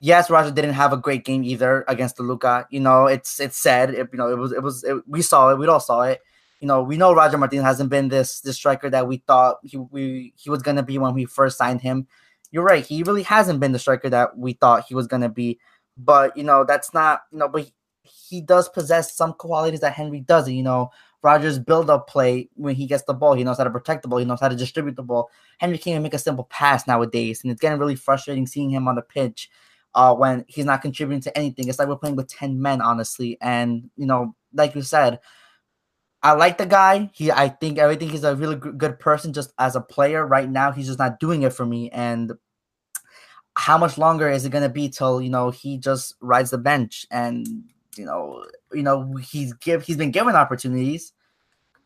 Yes, Roger didn't have a great game either against Toluca. You know, it's it's said. It, you know, it was it was it, we saw it. We all saw it you know, we know Roger Martinez hasn't been this this striker that we thought he we he was gonna be when we first signed him. You're right, he really hasn't been the striker that we thought he was gonna be. But you know, that's not you know, but he, he does possess some qualities that Henry doesn't. You know, Rogers build up play when he gets the ball. He knows how to protect the ball. He knows how to distribute the ball. Henry can't even make a simple pass nowadays, and it's getting really frustrating seeing him on the pitch uh, when he's not contributing to anything. It's like we're playing with ten men, honestly. And you know, like you said, I like the guy. He, I think everything he's a really good person. Just as a player, right now, he's just not doing it for me. And how much longer is it gonna be till you know he just rides the bench? And you know, you know, he's give he's been given opportunities.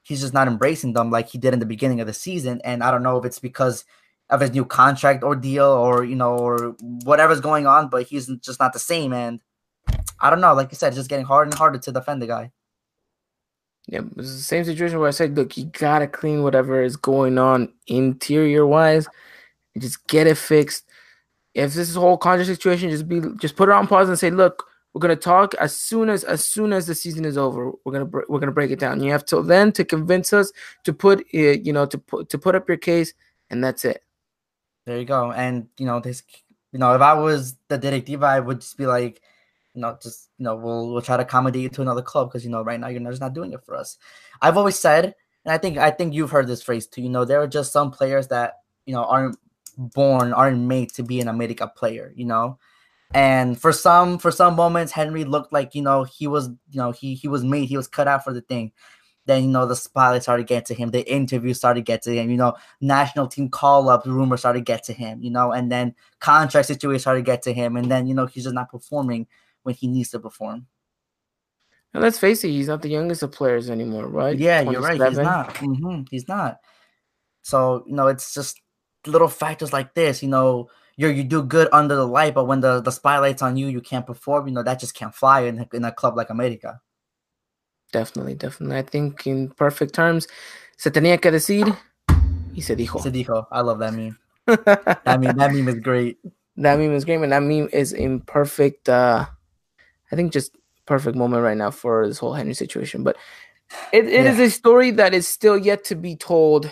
He's just not embracing them like he did in the beginning of the season. And I don't know if it's because of his new contract ordeal or you know or whatever's going on, but he's just not the same. And I don't know. Like you said, it's just getting harder and harder to defend the guy. Yeah, it's the same situation where I said, look, you gotta clean whatever is going on interior wise, just get it fixed. If this is a whole contract situation, just be just put it on pause and say, look, We're gonna talk as soon as as soon as the season is over. We're gonna we're gonna break it down. You have till then to convince us to put it, you know, to put to put up your case, and that's it. There you go. And you know this, you know, if I was the directiva, I would just be like, you know, just you know, we'll we'll try to accommodate you to another club because you know right now you're just not doing it for us. I've always said, and I think I think you've heard this phrase too. You know, there are just some players that you know aren't born, aren't made to be an America player. You know, and for some for some moments, Henry looked like you know he was you know he he was made he was cut out for the thing. Then you know the spotlight started getting to him, the interview started to get to him. You know, national team call up rumors started to get to him. You know, and then contract situation started to get to him, and then you know he's just not performing when he needs to perform. And let's face it, he's not the youngest of players anymore, right? Yeah, you're right. He's not. Mm-hmm. He's not. So you know, it's just little factors like this. You know, you you do good under the light, but when the, the spotlight's on you, you can't perform. You know that just can't fly in, in a club like America. Definitely, definitely. I think in perfect terms, se tenía que decir y se dijo. Se dijo. I love that meme. that meme. That meme is great. That meme is great, and that meme is in perfect. uh I think just perfect moment right now for this whole Henry situation. But it, it yeah. is a story that is still yet to be told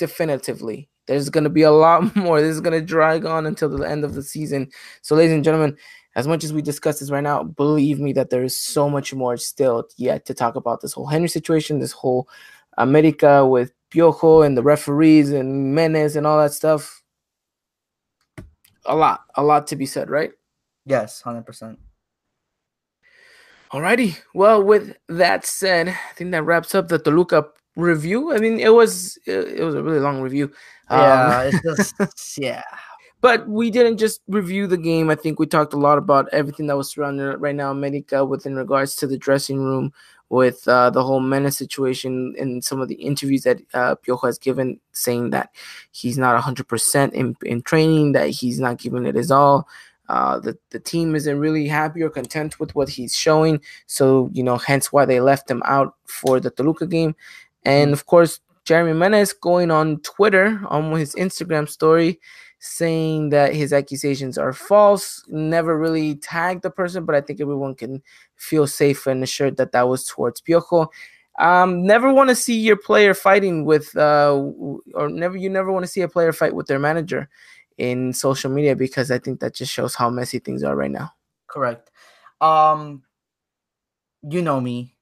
definitively. There's going to be a lot more. This is going to drag on until the end of the season. So, ladies and gentlemen, as much as we discuss this right now, believe me that there is so much more still yet to talk about this whole Henry situation, this whole America with Piojo and the referees and Menez and all that stuff. A lot, a lot to be said, right? Yes, 100%. Alrighty. Well, with that said, I think that wraps up the Toluca review. I mean, it was it was a really long review. Yeah, um, it's just yeah. But we didn't just review the game. I think we talked a lot about everything that was surrounding it right now, America, within regards to the dressing room, with uh, the whole Menez situation, and some of the interviews that uh, Piojo has given, saying that he's not 100% in, in training, that he's not giving it his all. Uh, the, the team isn't really happy or content with what he's showing. So, you know, hence why they left him out for the Toluca game. And of course, Jeremy Menez going on Twitter on his Instagram story saying that his accusations are false. Never really tagged the person, but I think everyone can feel safe and assured that that was towards Piojo. Um, never want to see your player fighting with, uh, or never you never want to see a player fight with their manager in social media because I think that just shows how messy things are right now. Correct. Um, you know me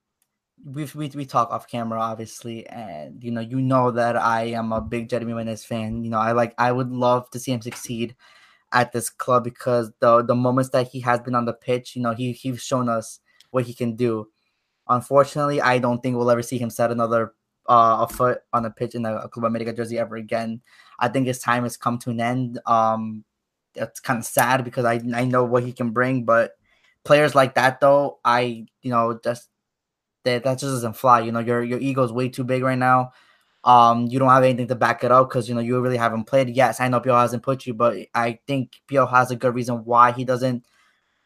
we we we talk off camera, obviously, and you know, you know that I am a big Jeremy Menez fan. You know, I like I would love to see him succeed at this club because the the moments that he has been on the pitch, you know, he he's shown us what he can do. Unfortunately, I don't think we'll ever see him set another uh, a foot on the pitch in a, Club America jersey ever again. I think his time has come to an end. Um, it's kind of sad because I I know what he can bring, but players like that though, I you know just that that just doesn't fly. You know, your your ego is way too big right now. Um, you don't have anything to back it up because you know you really haven't played. Yes, I know Pio hasn't put you, but I think Pio has a good reason why he doesn't,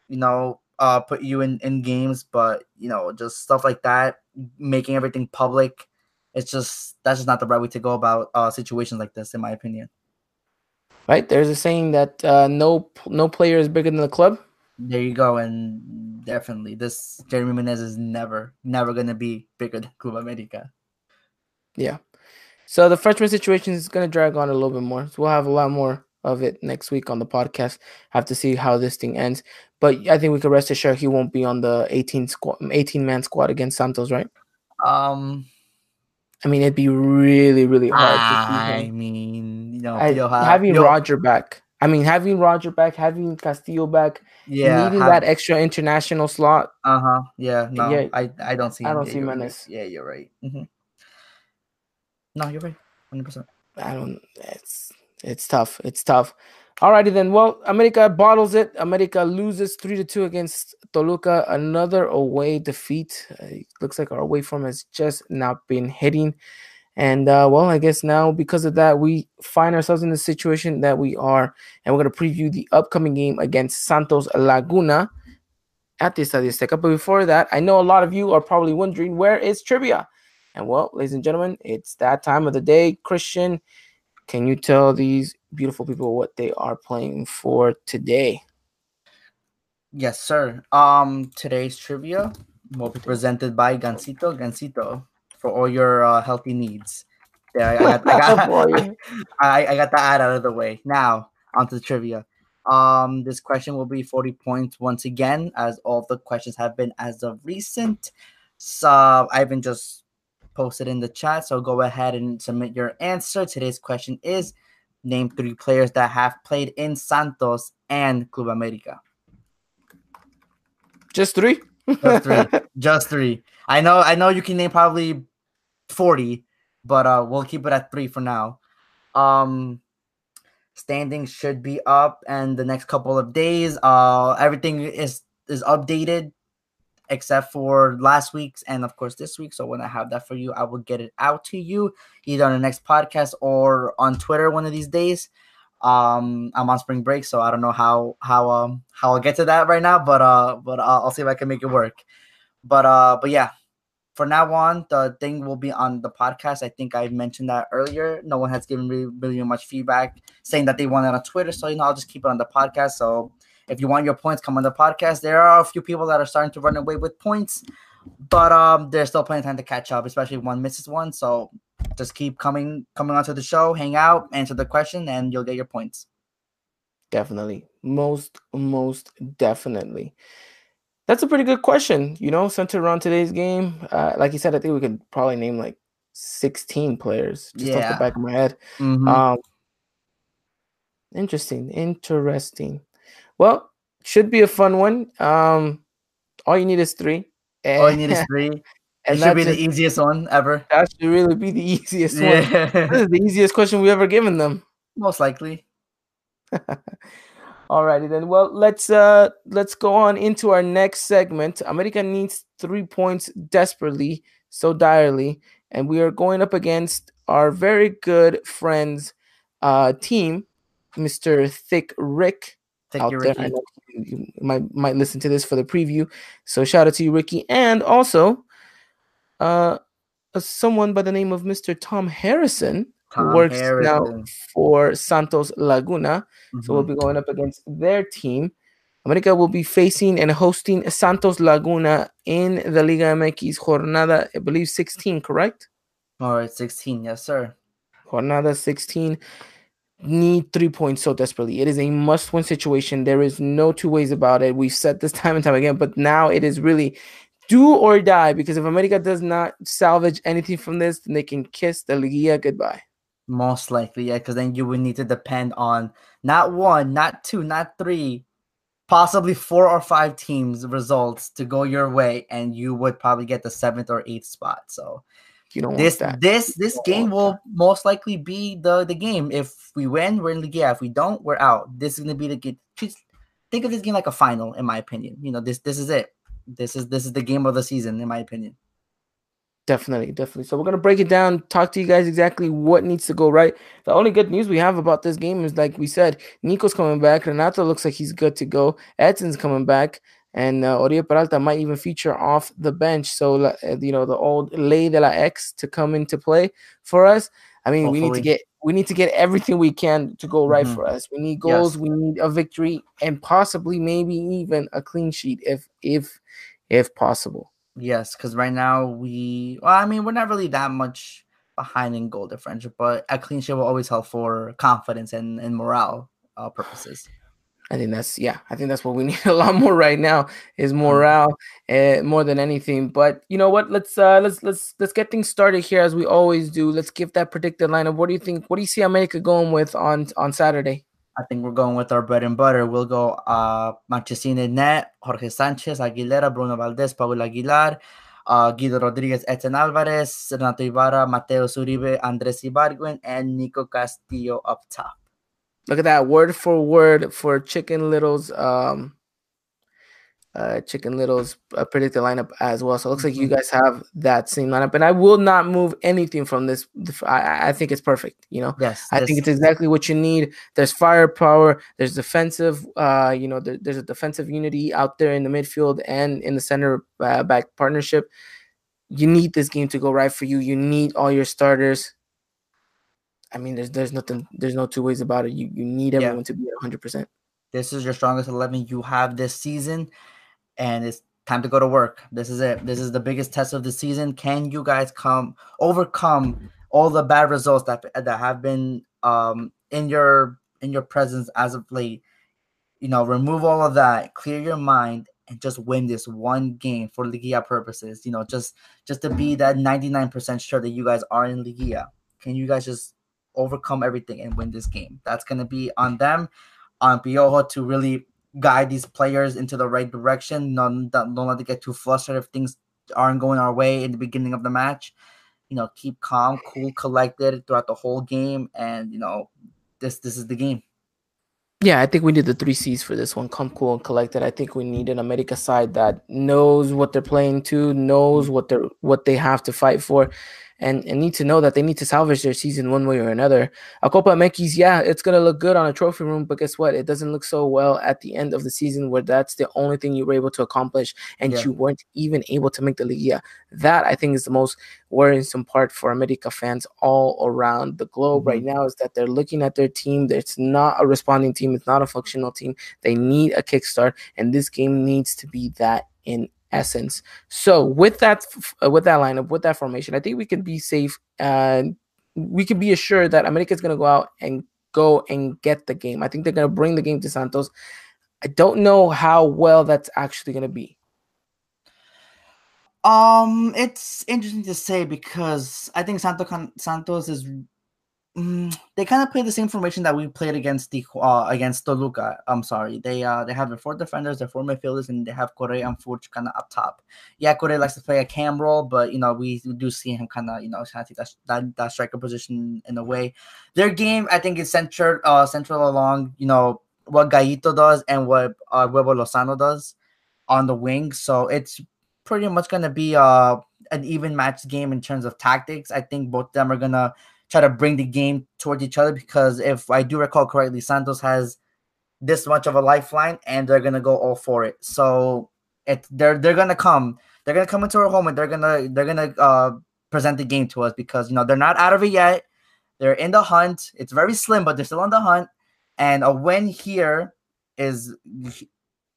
you know, uh, put you in in games. But you know, just stuff like that, making everything public, it's just that's just not the right way to go about uh, situations like this, in my opinion. Right, there's a saying that uh, no no player is bigger than the club. There you go, and definitely this Jeremy Menez is never, never gonna be bigger than Club America. Yeah. So the freshman situation is gonna drag on a little bit more. So we'll have a lot more of it next week on the podcast. Have to see how this thing ends. But I think we can rest assured he won't be on the 18 squad 18 man squad against Santos, right? Um I mean it'd be really, really hard I mean, you know, I, having Roger back. I mean, having Roger back, having Castillo back, yeah, needing have, that extra international slot. Uh huh. Yeah. No, yeah, I I don't see. I don't see Menez. Yeah, you're right. Mm-hmm. No, you're right. Hundred percent. I don't. It's it's tough. It's tough. Alrighty then. Well, America bottles it. America loses three to two against Toluca. Another away defeat. Uh, looks like our away form has just not been hitting. And uh, well, I guess now because of that, we find ourselves in the situation that we are, and we're to preview the upcoming game against Santos Laguna at the Estadio Azteca. But before that, I know a lot of you are probably wondering where is trivia, and well, ladies and gentlemen, it's that time of the day. Christian, can you tell these beautiful people what they are playing for today? Yes, sir. Um, today's trivia will be presented by Gansito. Gansito for all your uh, healthy needs. Yeah, I, got, I, got, I, I got that out of the way. Now onto the trivia. Um, this question will be 40 points once again, as all the questions have been as of recent. So I've been just posted in the chat. So go ahead and submit your answer. Today's question is name three players that have played in Santos and Club America. Just three? Just three. Just three. I know I know you can name probably 40, but uh we'll keep it at three for now. Um standings should be up and the next couple of days. Uh everything is is updated except for last week's and of course this week. So when I have that for you, I will get it out to you either on the next podcast or on Twitter one of these days. Um, I'm on spring break, so I don't know how how um how I'll get to that right now, but uh, but I'll, I'll see if I can make it work. But uh, but yeah, for now on, the thing will be on the podcast. I think I mentioned that earlier. No one has given me really much feedback saying that they want it on Twitter, so you know I'll just keep it on the podcast. So if you want your points, come on the podcast. There are a few people that are starting to run away with points, but um, there's still plenty of time to catch up, especially if one misses one. So just keep coming coming onto the show, hang out, answer the question, and you'll get your points. Definitely. Most, most definitely. That's a pretty good question, you know, centered around today's game. Uh, like you said, I think we could probably name like 16 players just yeah. off the back of my head. Mm-hmm. Um, interesting. Interesting. Well, should be a fun one. Um, all you need is three. all you need is three. And it should be the easiest one ever. That should really be the easiest yeah. one. This is the easiest question we've ever given them. Most likely. Alrighty then. Well, let's uh let's go on into our next segment. America needs three points desperately, so direly, and we are going up against our very good friends uh team, Mr. Thick Rick. Thick out there. you might might listen to this for the preview. So shout out to you, Ricky, and also uh, someone by the name of Mr. Tom Harrison, Tom who works Harrison. now for Santos Laguna. Mm-hmm. So we'll mm-hmm. be going up against their team. America will be facing and hosting Santos Laguna in the Liga MX Jornada, I believe 16, correct? All right, 16, yes, sir. Jornada 16 need three points so desperately. It is a must win situation. There is no two ways about it. We've said this time and time again, but now it is really do or die because if America does not salvage anything from this, then they can kiss the Liga goodbye. Most likely, yeah, because then you would need to depend on not one, not two, not three, possibly four or five teams' results to go your way, and you would probably get the seventh or eighth spot. So you don't this this this game will that. most likely be the the game. If we win, we're in the Liga. If we don't, we're out. This is gonna be the game. Think of this game like a final, in my opinion. You know, this this is it this is this is the game of the season, in my opinion. Definitely, definitely. So we're gonna break it down, talk to you guys exactly what needs to go right. The only good news we have about this game is, like we said, Nico's coming back. Renato looks like he's good to go. Edson's coming back, and uh, Oribe Peralta might even feature off the bench. So uh, you know the old Ley de la X to come into play for us. I mean, Hopefully. we need to get we need to get everything we can to go right mm-hmm. for us. We need goals, yes. we need a victory, and possibly maybe even a clean sheet if if if possible. Yes, because right now we, well, I mean, we're not really that much behind in goal differential, but a clean sheet will always help for confidence and, and morale uh, purposes. I think that's yeah. I think that's what we need a lot more right now is mm-hmm. morale uh, more than anything. But you know what? Let's uh let's let's let's get things started here as we always do. Let's give that predicted lineup. What do you think? What do you see America going with on on Saturday? I think we're going with our bread and butter. We'll go uh Marchesín net, Jorge Sanchez, Aguilera, Bruno Valdez, Paul Aguilar, uh, Guido Rodriguez, Edson Alvarez, Renato Ibarra, Mateus Uribe, Andres Ibargüen, and Nico Castillo up top. Look at that word for word for Chicken Little's um uh, Chicken Little's uh, predicted lineup as well. So it looks like you mm-hmm. guys have that same lineup, and I will not move anything from this. I, I think it's perfect. You know, yes, I think it's exactly what you need. There's firepower. There's defensive. Uh, you know, there, there's a defensive unity out there in the midfield and in the center uh, back partnership. You need this game to go right for you. You need all your starters. I mean, there's there's nothing. There's no two ways about it. You you need everyone yeah. to be 100. percent This is your strongest 11 you have this season, and it's time to go to work. This is it. This is the biggest test of the season. Can you guys come overcome all the bad results that that have been um, in your in your presence as of late? You know, remove all of that, clear your mind, and just win this one game for Liguilla purposes. You know, just just to be that 99% sure that you guys are in Liguilla. Can you guys just overcome everything and win this game? That's gonna be on them, on Piojo to really guide these players into the right direction. Don't, don't let them get too flustered if things aren't going our way in the beginning of the match. You know, keep calm, cool, collected throughout the whole game, and you know, this this is the game. Yeah, I think we need the three C's for this one. Come cool and collected. I think we need an America side that knows what they're playing to, knows what they're what they have to fight for, and, and need to know that they need to salvage their season one way or another. A Copa MX, yeah, it's gonna look good on a trophy room, but guess what? It doesn't look so well at the end of the season where that's the only thing you were able to accomplish, and yeah. you weren't even able to make the Liga. That I think is the most worrisome part for America fans all around the globe mm-hmm. right now is that they're looking at their team. It's not a responding team. It's not a functional team. They need a kickstart, and this game needs to be that in essence. So with that uh, with that lineup, with that formation, I think we can be safe and we can be assured that America is going to go out and go and get the game. I think they're going to bring the game to Santos. I don't know how well that's actually going to be. Um, it's interesting to say because I think Santos Santos is Mm, they kind of play the same formation that we played against the uh, against Toluca. I'm sorry. They uh they have their four defenders, their four midfielders, and they have Correa and Furch kind of up top. Yeah, Correa likes to play a cam role, but you know we, do see him kind of you know kind of take that, that, that striker position in a way. Their game, I think, is centered uh central along you know what Gallito does and what uh, Huevo Lozano does on the wing. So it's pretty much gonna be uh an even match game in terms of tactics. I think both of them are gonna try to bring the game towards each other because if I do recall correctly, Santos has this much of a lifeline and they're gonna go all for it. So it they're they're gonna come. They're gonna come into our home and they're gonna they're gonna uh present the game to us because you know they're not out of it yet. They're in the hunt. It's very slim, but they're still on the hunt. And a win here is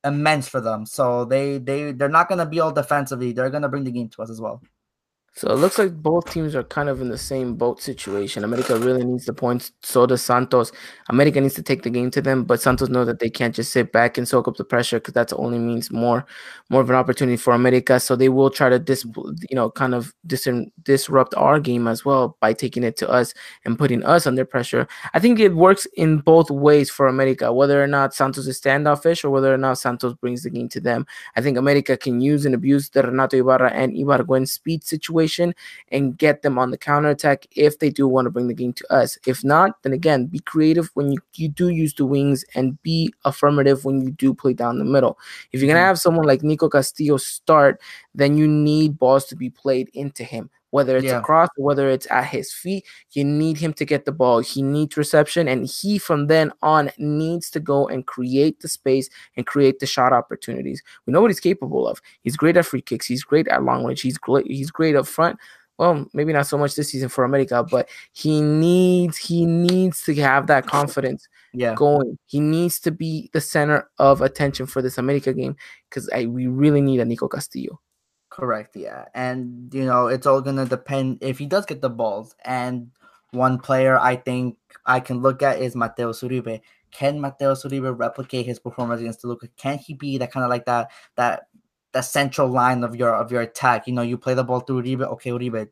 immense for them. So they they they're not gonna be all defensively. They're gonna bring the game to us as well. So it looks like both teams are kind of in the same boat situation. America really needs the points. So does Santos. America needs to take the game to them, but Santos know that they can't just sit back and soak up the pressure because that only means more, more of an opportunity for America. So they will try to dis, you know, kind of dis- disrupt our game as well by taking it to us and putting us under pressure. I think it works in both ways for America, whether or not Santos is standoffish or whether or not Santos brings the game to them. I think America can use and abuse the Renato Ibarra and Ibargüen speed situation situation and get them on the counter attack if they do want to bring the game to us. If not, then again, be creative when you, you do use the wings and be affirmative when you do play down the middle. If you're going to mm-hmm. have someone like Nico Castillo start, then you need balls to be played into him whether it's yeah. across or whether it's at his feet. You need him to get the ball. He needs reception, and he from then on needs to go and create the space and create the shot opportunities. We know what he's capable of. He's great at free kicks. He's great at long range. He's great. He's great up front. Well, maybe not so much this season for America, but he needs he needs to have that confidence yeah. going. He needs to be the center of attention for this America game because we really need a Nico Castillo. Correct, yeah. And you know, it's all gonna depend if he does get the balls. And one player I think I can look at is Mateus Uribe. Can Mateus Uribe replicate his performance against Toluca? Can he be that kind of like that that that central line of your of your attack? You know, you play the ball through Uribe, okay, Uribe.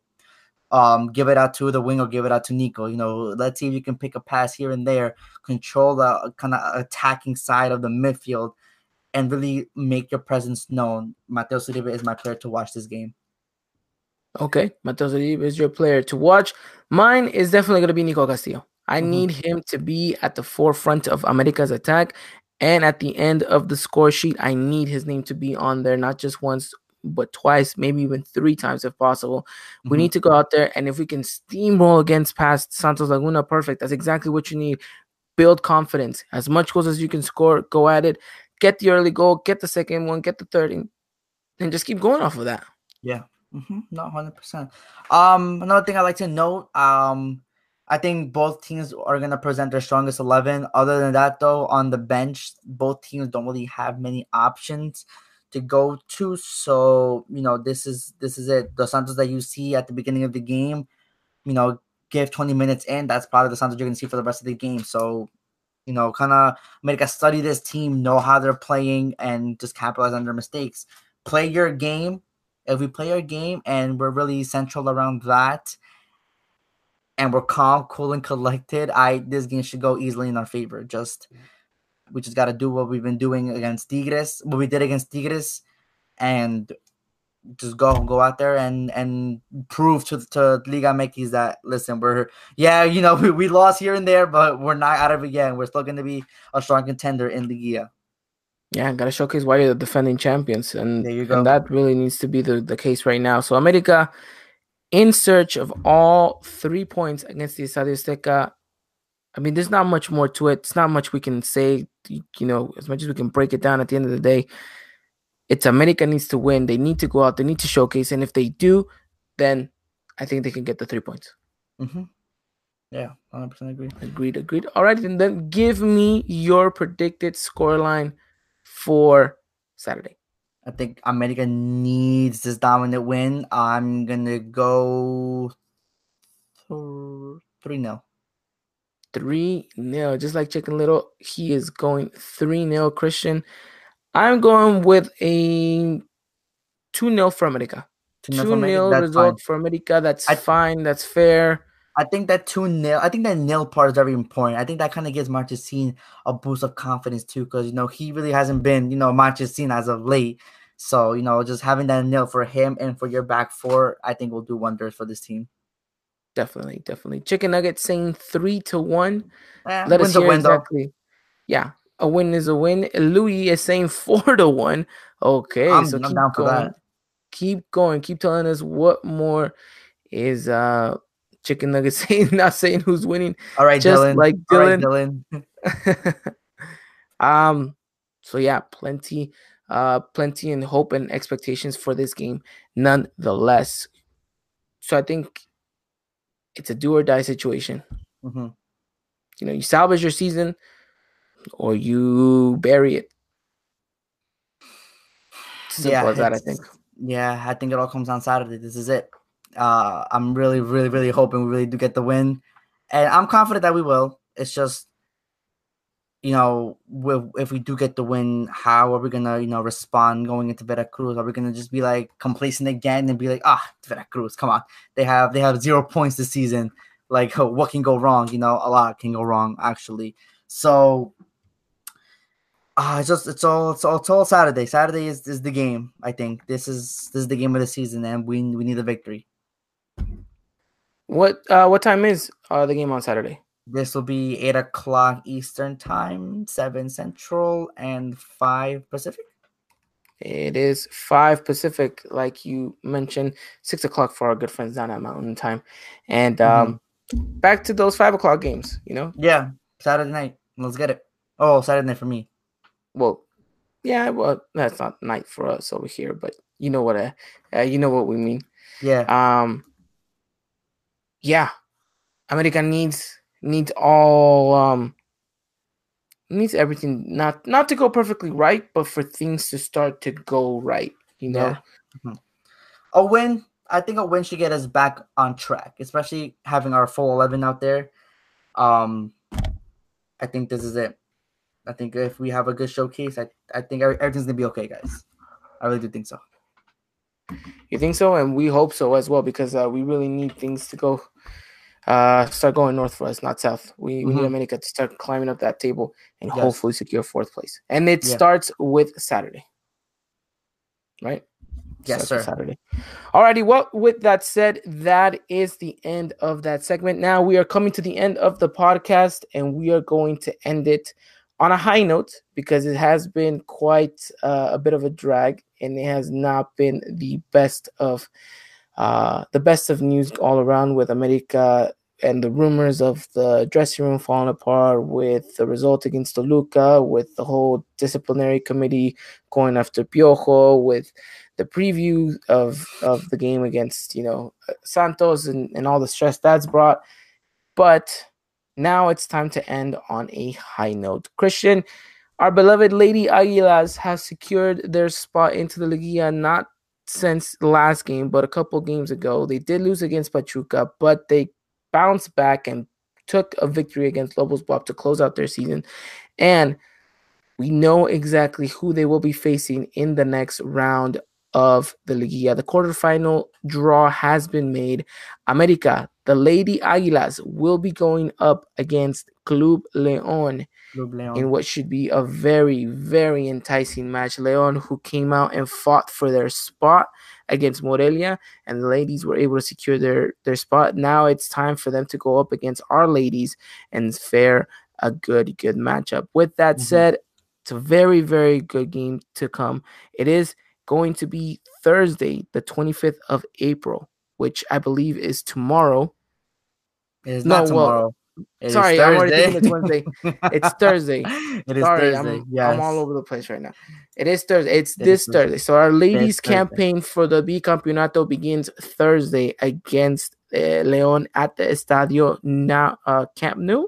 Um, give it out to the wing or give it out to Nico. You know, let's see if you can pick a pass here and there, control the kind of attacking side of the midfield and really make your presence known. Mateus Uribe is my player to watch this game. Okay, Mateus Uribe is your player to watch. Mine is definitely going to be Nico Castillo. I mm-hmm. need him to be at the forefront of America's attack. And at the end of the score sheet, I need his name to be on there, not just once, but twice, maybe even three times if possible. Mm-hmm. We need to go out there, and if we can steamroll against past Santos Laguna, perfect. That's exactly what you need. Build confidence. As much goals as you can score, go at it get the early goal, get the second one, get the third, and, and just keep going off of that. Yeah, mm-hmm. not hundred percent. Um, another thing I like to note, um, I think both teams are gonna present their strongest eleven. Other than that, though, on the bench, both teams don't really have many options to go to. So you know, this is this is it. The Santos that you see at the beginning of the game, you know, give twenty minutes in. That's probably the Santos you're gonna see for the rest of the game. So you know, kind of make a study this team, know how they're playing, and just capitalize on their mistakes. Play your game. If we play our game and we're really central around that, and we're calm, cool, and collected, I this game should go easily in our favor. Just we just got to do what we've been doing against Tigres, what we did against Tigres, and just go go out there and and prove to to Liga MX that listen, we're yeah, you know, we, we lost here and there, but we're not out of it yet. We're still going to be a strong contender in Liga. Yeah, gotta showcase why you're the defending champions, and, and that really needs to be the, the case right now. So America, in search of all three points against the Estadio Azteca. I mean, there's not much more to it. It's not much we can say. You know, as much as we can break it down. At the end of the day, it's America needs to win. They need to go out. They need to showcase, and if they do, then I think they can get the three points. Mm-hmm. Yeah, hundred percent agree. Agreed. Agreed. All right, and then give me your predicted scoreline for Saturday. I think America needs this dominant win. I'm gonna go three 0 Three 0 Just like Chicken Little, he is going three 0 Christian. I'm going with a 2 0 for America. 2 0 result fine. for America. That's I, fine. That's fair. I think that 2 0, I think that nil part is very important. I think that kind of gives Marchesín a boost of confidence too, because, you know, he really hasn't been, you know, Marchesín as of late. So, you know, just having that nil for him and for your back four, I think will do wonders for this team. Definitely, definitely. Chicken Nugget saying three to one. Eh, Let us hear exactly. Yeah, a win is a win. Louis is saying four to one. Okay, I'm, so I'm keep going. Keep going. Keep telling us what more is uh chicken nugget saying, not saying who's winning. All right, just Dylan. like Dylan. Dylan. um, so yeah, plenty, uh, plenty and hope and expectations for this game, nonetheless. So I think it's a do or die situation. Mm-hmm. You know, you salvage your season or you bury it. Simple yeah, as that, I think. Yeah, I think it all comes on Saturday. This is it. Uh, I'm really, really, really hoping we really do get the win, and I'm confident that we will. It's just, you know, if we do get the win, how are we gonna, you know, respond going into Veracruz? Are we gonna just be like complacent again and be like, ah, Veracruz, come on, they have they have zero points this season. Like, what can go wrong? You know, a lot can go wrong actually. So, uh, it's just it's all it's all it's all Saturday. Saturday is, is the game. I think this is this is the game of the season, and we we need a victory. What uh what time is uh the game on Saturday? This will be eight o'clock Eastern time, seven Central, and five Pacific. It is five Pacific, like you mentioned, six o'clock for our good friends down at Mountain Time. And um mm-hmm. back to those five o'clock games, you know? Yeah, Saturday night. Let's get it. Oh, Saturday night for me. Well, yeah, well, that's not night for us over here, but you know what? Uh, uh you know what we mean. Yeah. Um yeah, America needs needs all um needs everything not not to go perfectly right, but for things to start to go right. You know, yeah. mm-hmm. a win. I think a win should get us back on track, especially having our full eleven out there. Um, I think this is it. I think if we have a good showcase, I, I think everything's gonna be okay, guys. I really do think so. You think so? And we hope so as well because uh, we really need things to go uh, start going north for us, not south. We, mm-hmm. we need America to start climbing up that table and yes. hopefully secure fourth place. And it yeah. starts with Saturday, right? Yes, sir. Saturday. Alrighty. Well, with that said, that is the end of that segment. Now we are coming to the end of the podcast, and we are going to end it on a high note because it has been quite uh, a bit of a drag, and it has not been the best of uh, the best of news all around with America and the rumors of the dressing room falling apart with the result against Toluca, with the whole disciplinary committee going after Piojo, with the preview of, of the game against, you know, Santos and, and all the stress that's brought. But now it's time to end on a high note. Christian, our beloved Lady Aguilas has secured their spot into the Liguilla not since the last game, but a couple games ago. They did lose against Pachuca, but they bounced back and took a victory against Lobos BUAP to close out their season. And we know exactly who they will be facing in the next round of the Liguilla. The quarterfinal draw has been made. America, the Lady Águilas, will be going up against Club León, Club León in what should be a very, very enticing match. León, who came out and fought for their spot against Morelia, and the ladies were able to secure their, their spot. Now it's time for them to go up against our ladies and fare a good, good matchup. With that mm-hmm. said, it's a very, very good game to come. It is going to be Thursday, the 25th of April, which I believe is tomorrow. It is no, not tomorrow. Well, sorry, I'm already thinking it's Wednesday. it's Thursday. It is sorry, Thursday. I'm, yes. I'm all over the place right now. It is Thursday. It's it this Thursday. So our ladies campaign for the Bicampeonato begins Thursday against uh, Leon at the Estadio now uh, Camp Nou.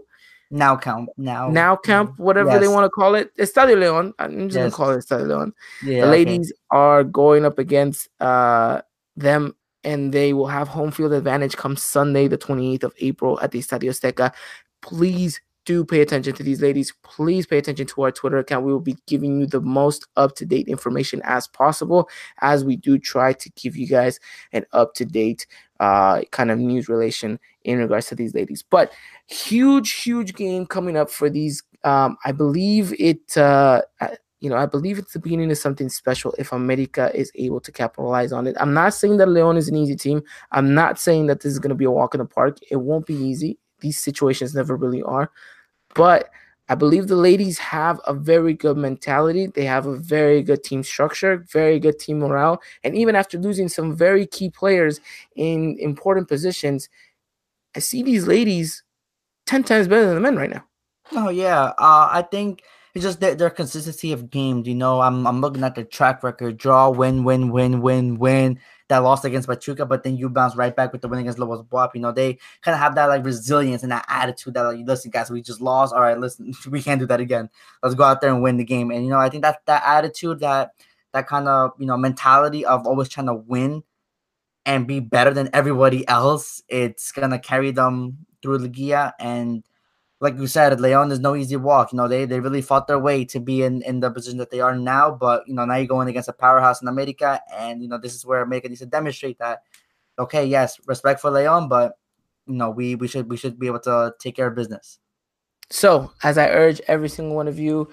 Now camp. Now. Now camp. Whatever yes. they want to call it. Estadio Leon. I'm just yes. gonna call it Estadio Leon. Yeah, the ladies okay. are going up against uh them and they will have home field advantage come Sunday, the 28th of April at the Estadio Azteca. Please do pay attention to these ladies. Please pay attention to our Twitter account. We will be giving you the most up to date information as possible as we do try to give you guys an up to date uh, kind of news relation in regards to these ladies. But huge, huge game coming up for these. Um, I believe it. Uh, you know, I believe it's the beginning of something special if America is able to capitalize on it. I'm not saying that Leon is an easy team. I'm not saying that this is going to be a walk in the park. It won't be easy. These situations never really are. But I believe the ladies have a very good mentality. They have a very good team structure, very good team morale. And even after losing some very key players in important positions, I see these ladies 10 times better than the men right now. Oh, yeah. Uh, I think it's just their, their consistency of games. You know, I'm, I'm looking at the track record draw, win, win, win, win, win that lost against Pachuca, but then you bounce right back with the win against Lobos BUAP. You know, they kind of have that like resilience and that attitude that like, listen, guys, we just lost. All right, listen, we can't do that again. Let's go out there and win the game. And you know, I think that that attitude, that that kind of you know mentality of always trying to win and be better than everybody else, it's gonna carry them through Liguilla and like you said, Leon is no easy walk. You know, they they really fought their way to be in, in the position that they are now. But you know, now you're going against a powerhouse in America, and you know, this is where America needs to demonstrate that. Okay, yes, respect for Leon, but you know, we we should we should be able to take care of business. So, as I urge every single one of you,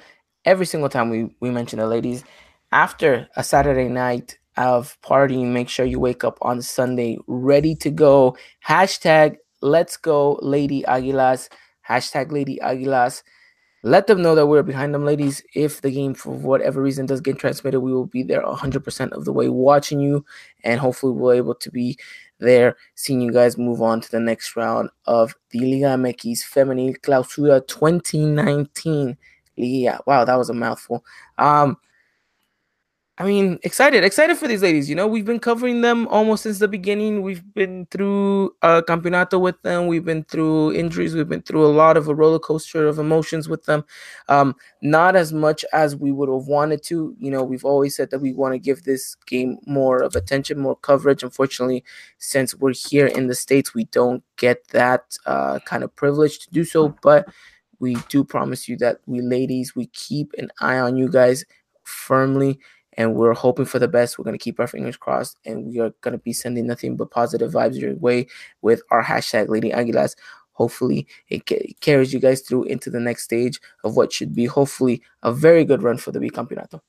every single time we we mention the ladies, after a Saturday night of partying, make sure you wake up on Sunday ready to go. Hashtag Let's Go Lady Aguilas hashtag Lady Aguilas. Let them know that we're behind them, ladies. If the game, for whatever reason, does get transmitted, we will be there 100% of the way watching you, and hopefully, we'll be able to be there seeing you guys move on to the next round of the Liga MX Femenil Clausura 2019. Yeah, wow, that was a mouthful. Um, I mean, excited, excited for these ladies. You know, we've been covering them almost since the beginning. We've been through a campeonato with them. We've been through injuries. We've been through a lot of a roller coaster of emotions with them. Um, not as much as we would have wanted to. You know, we've always said that we want to give this game more of attention, more coverage. Unfortunately, since we're here in the states, we don't get that uh, kind of privilege to do so. But we do promise you that we ladies, we keep an eye on you guys firmly and we're hoping for the best. We're going to keep our fingers crossed, and we are going to be sending nothing but positive vibes your way with our hashtag Lady Aguilas. Hopefully, it, ca- carries you guys through into the next stage of what should be hopefully a very good run for the Bicampeonato.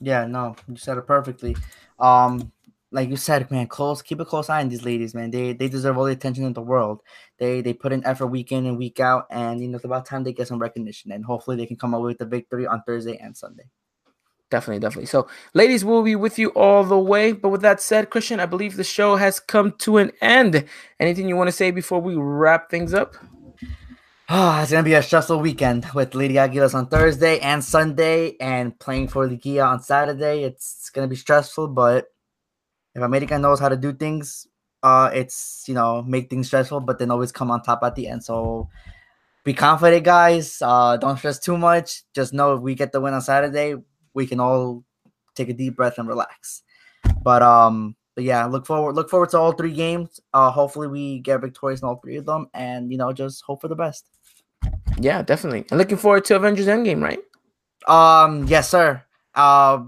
Yeah, no, you said it perfectly. Um, like you said, man, close, keep a close eye on these ladies, man. They they deserve all the attention in the world. They they put in effort week in and week out, and you know it's about time they get some recognition, and hopefully they can come away with the victory on Thursday and Sunday. Definitely, definitely. So, ladies, we'll be with you all the way. But with that said, Christian, I believe the show has come to an end. Anything you want to say before we wrap things up? Oh, it's gonna be a stressful weekend with Lady Aguilas on Thursday and Sunday, and playing for Liguilla on Saturday. It's gonna be stressful, but if America knows how to do things, uh, it's you know make things stressful, but then always come on top at the end. So be confident, guys. Uh, don't stress too much. Just know if we get the win on Saturday, we can all take a deep breath and relax. But um, but yeah, look forward look forward to all three games. Uh, hopefully we get victorious in all three of them, and you know just hope for the best. Yeah, definitely. And looking forward to Avengers Endgame, right? Um, yes, sir. Uh,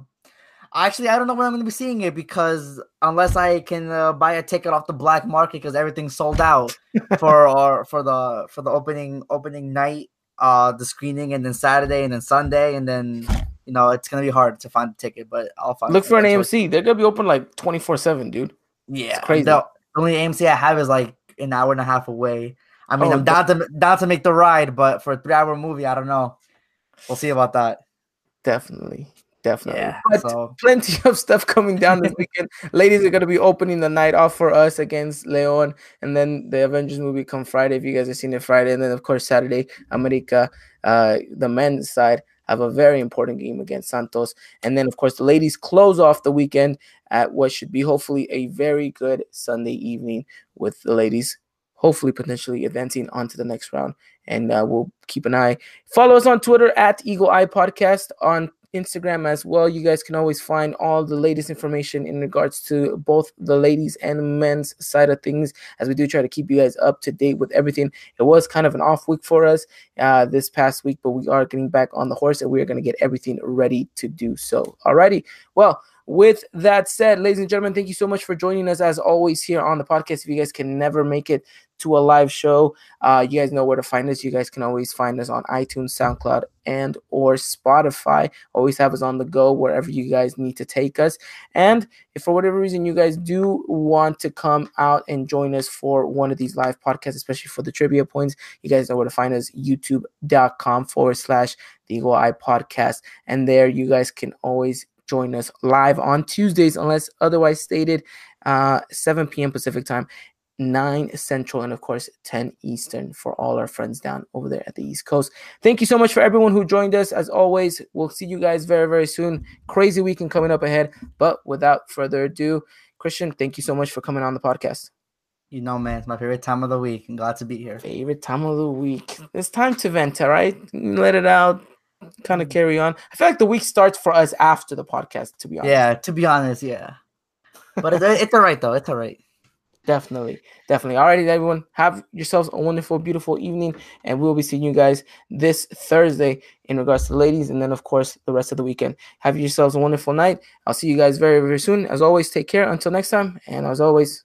actually, I don't know when I'm going to be seeing it because unless I can uh, buy a ticket off the black market because everything's sold out for our for the for the opening opening night, uh, the screening, and then Saturday, and then Sunday, and then you know it's gonna be hard to find a ticket, but I'll find. Look for an AMC. They're gonna be open like twenty four seven, dude. Yeah, it's crazy. The only AMC I have is like an hour and a half away. I mean, oh, I'm down to down to make the ride, but for a three hour movie, I don't know. We'll see about that. Definitely. Definitely. Yeah, but so. plenty of stuff coming down this weekend. Ladies are going to be opening the night off for us against Leon. And then the Avengers movie come Friday if you guys have seen it Friday. And then, of course, Saturday, America, uh, the men's side, have a very important game against Santos. And then, of course, the ladies close off the weekend at what should be hopefully a very good Sunday evening with the ladies hopefully potentially advancing onto the next round. And uh, we'll keep an eye. Follow us on Twitter at Eagle Eye Podcast on Instagram as well. You guys can always find all the latest information in regards to both the ladies and men's side of things as we do try to keep you guys up to date with everything. It was kind of an off week for us uh, this past week, but we are getting back on the horse and we are going to get everything ready to do so. Alrighty. Well, with that said, ladies and gentlemen, thank you so much for joining us as always here on the podcast. If you guys can never make it to a live show, uh, you guys know where to find us. You guys can always find us on iTunes, SoundCloud, and or Spotify. Always have us on the go wherever you guys need to take us. And if for whatever reason you guys do want to come out and join us for one of these live podcasts, especially for the trivia points, you guys know where to find us. YouTube.com forward slash the Eagle Eye Podcast. And there you guys can always join us live on Tuesdays, unless otherwise stated, uh, 7 p.m. Pacific time, 9 Central, and of course 10 Eastern for all our friends down over there at the East Coast. Thank you so much for everyone who joined us. As always, we'll see you guys very, very soon. Crazy weekend coming up ahead. But without further ado, Christian, thank you so much for coming on the podcast. You know, man, it's my favorite time of the week. I'm glad to be here. Favorite time of the week. It's time to vent, all right? Let it out kind of carry on. I feel like the week starts for us after the podcast, to be honest. Yeah, to be honest, yeah. But it's, it's all right though. It's all right. Definitely, definitely. Alrighty, everyone. Have yourselves a wonderful, beautiful evening, and we'll be seeing you guys this Thursday in regards to the ladies, and then of course the rest of the weekend. Have yourselves a wonderful night. I'll see you guys very, very soon. As always, take care. Until next time, and as always,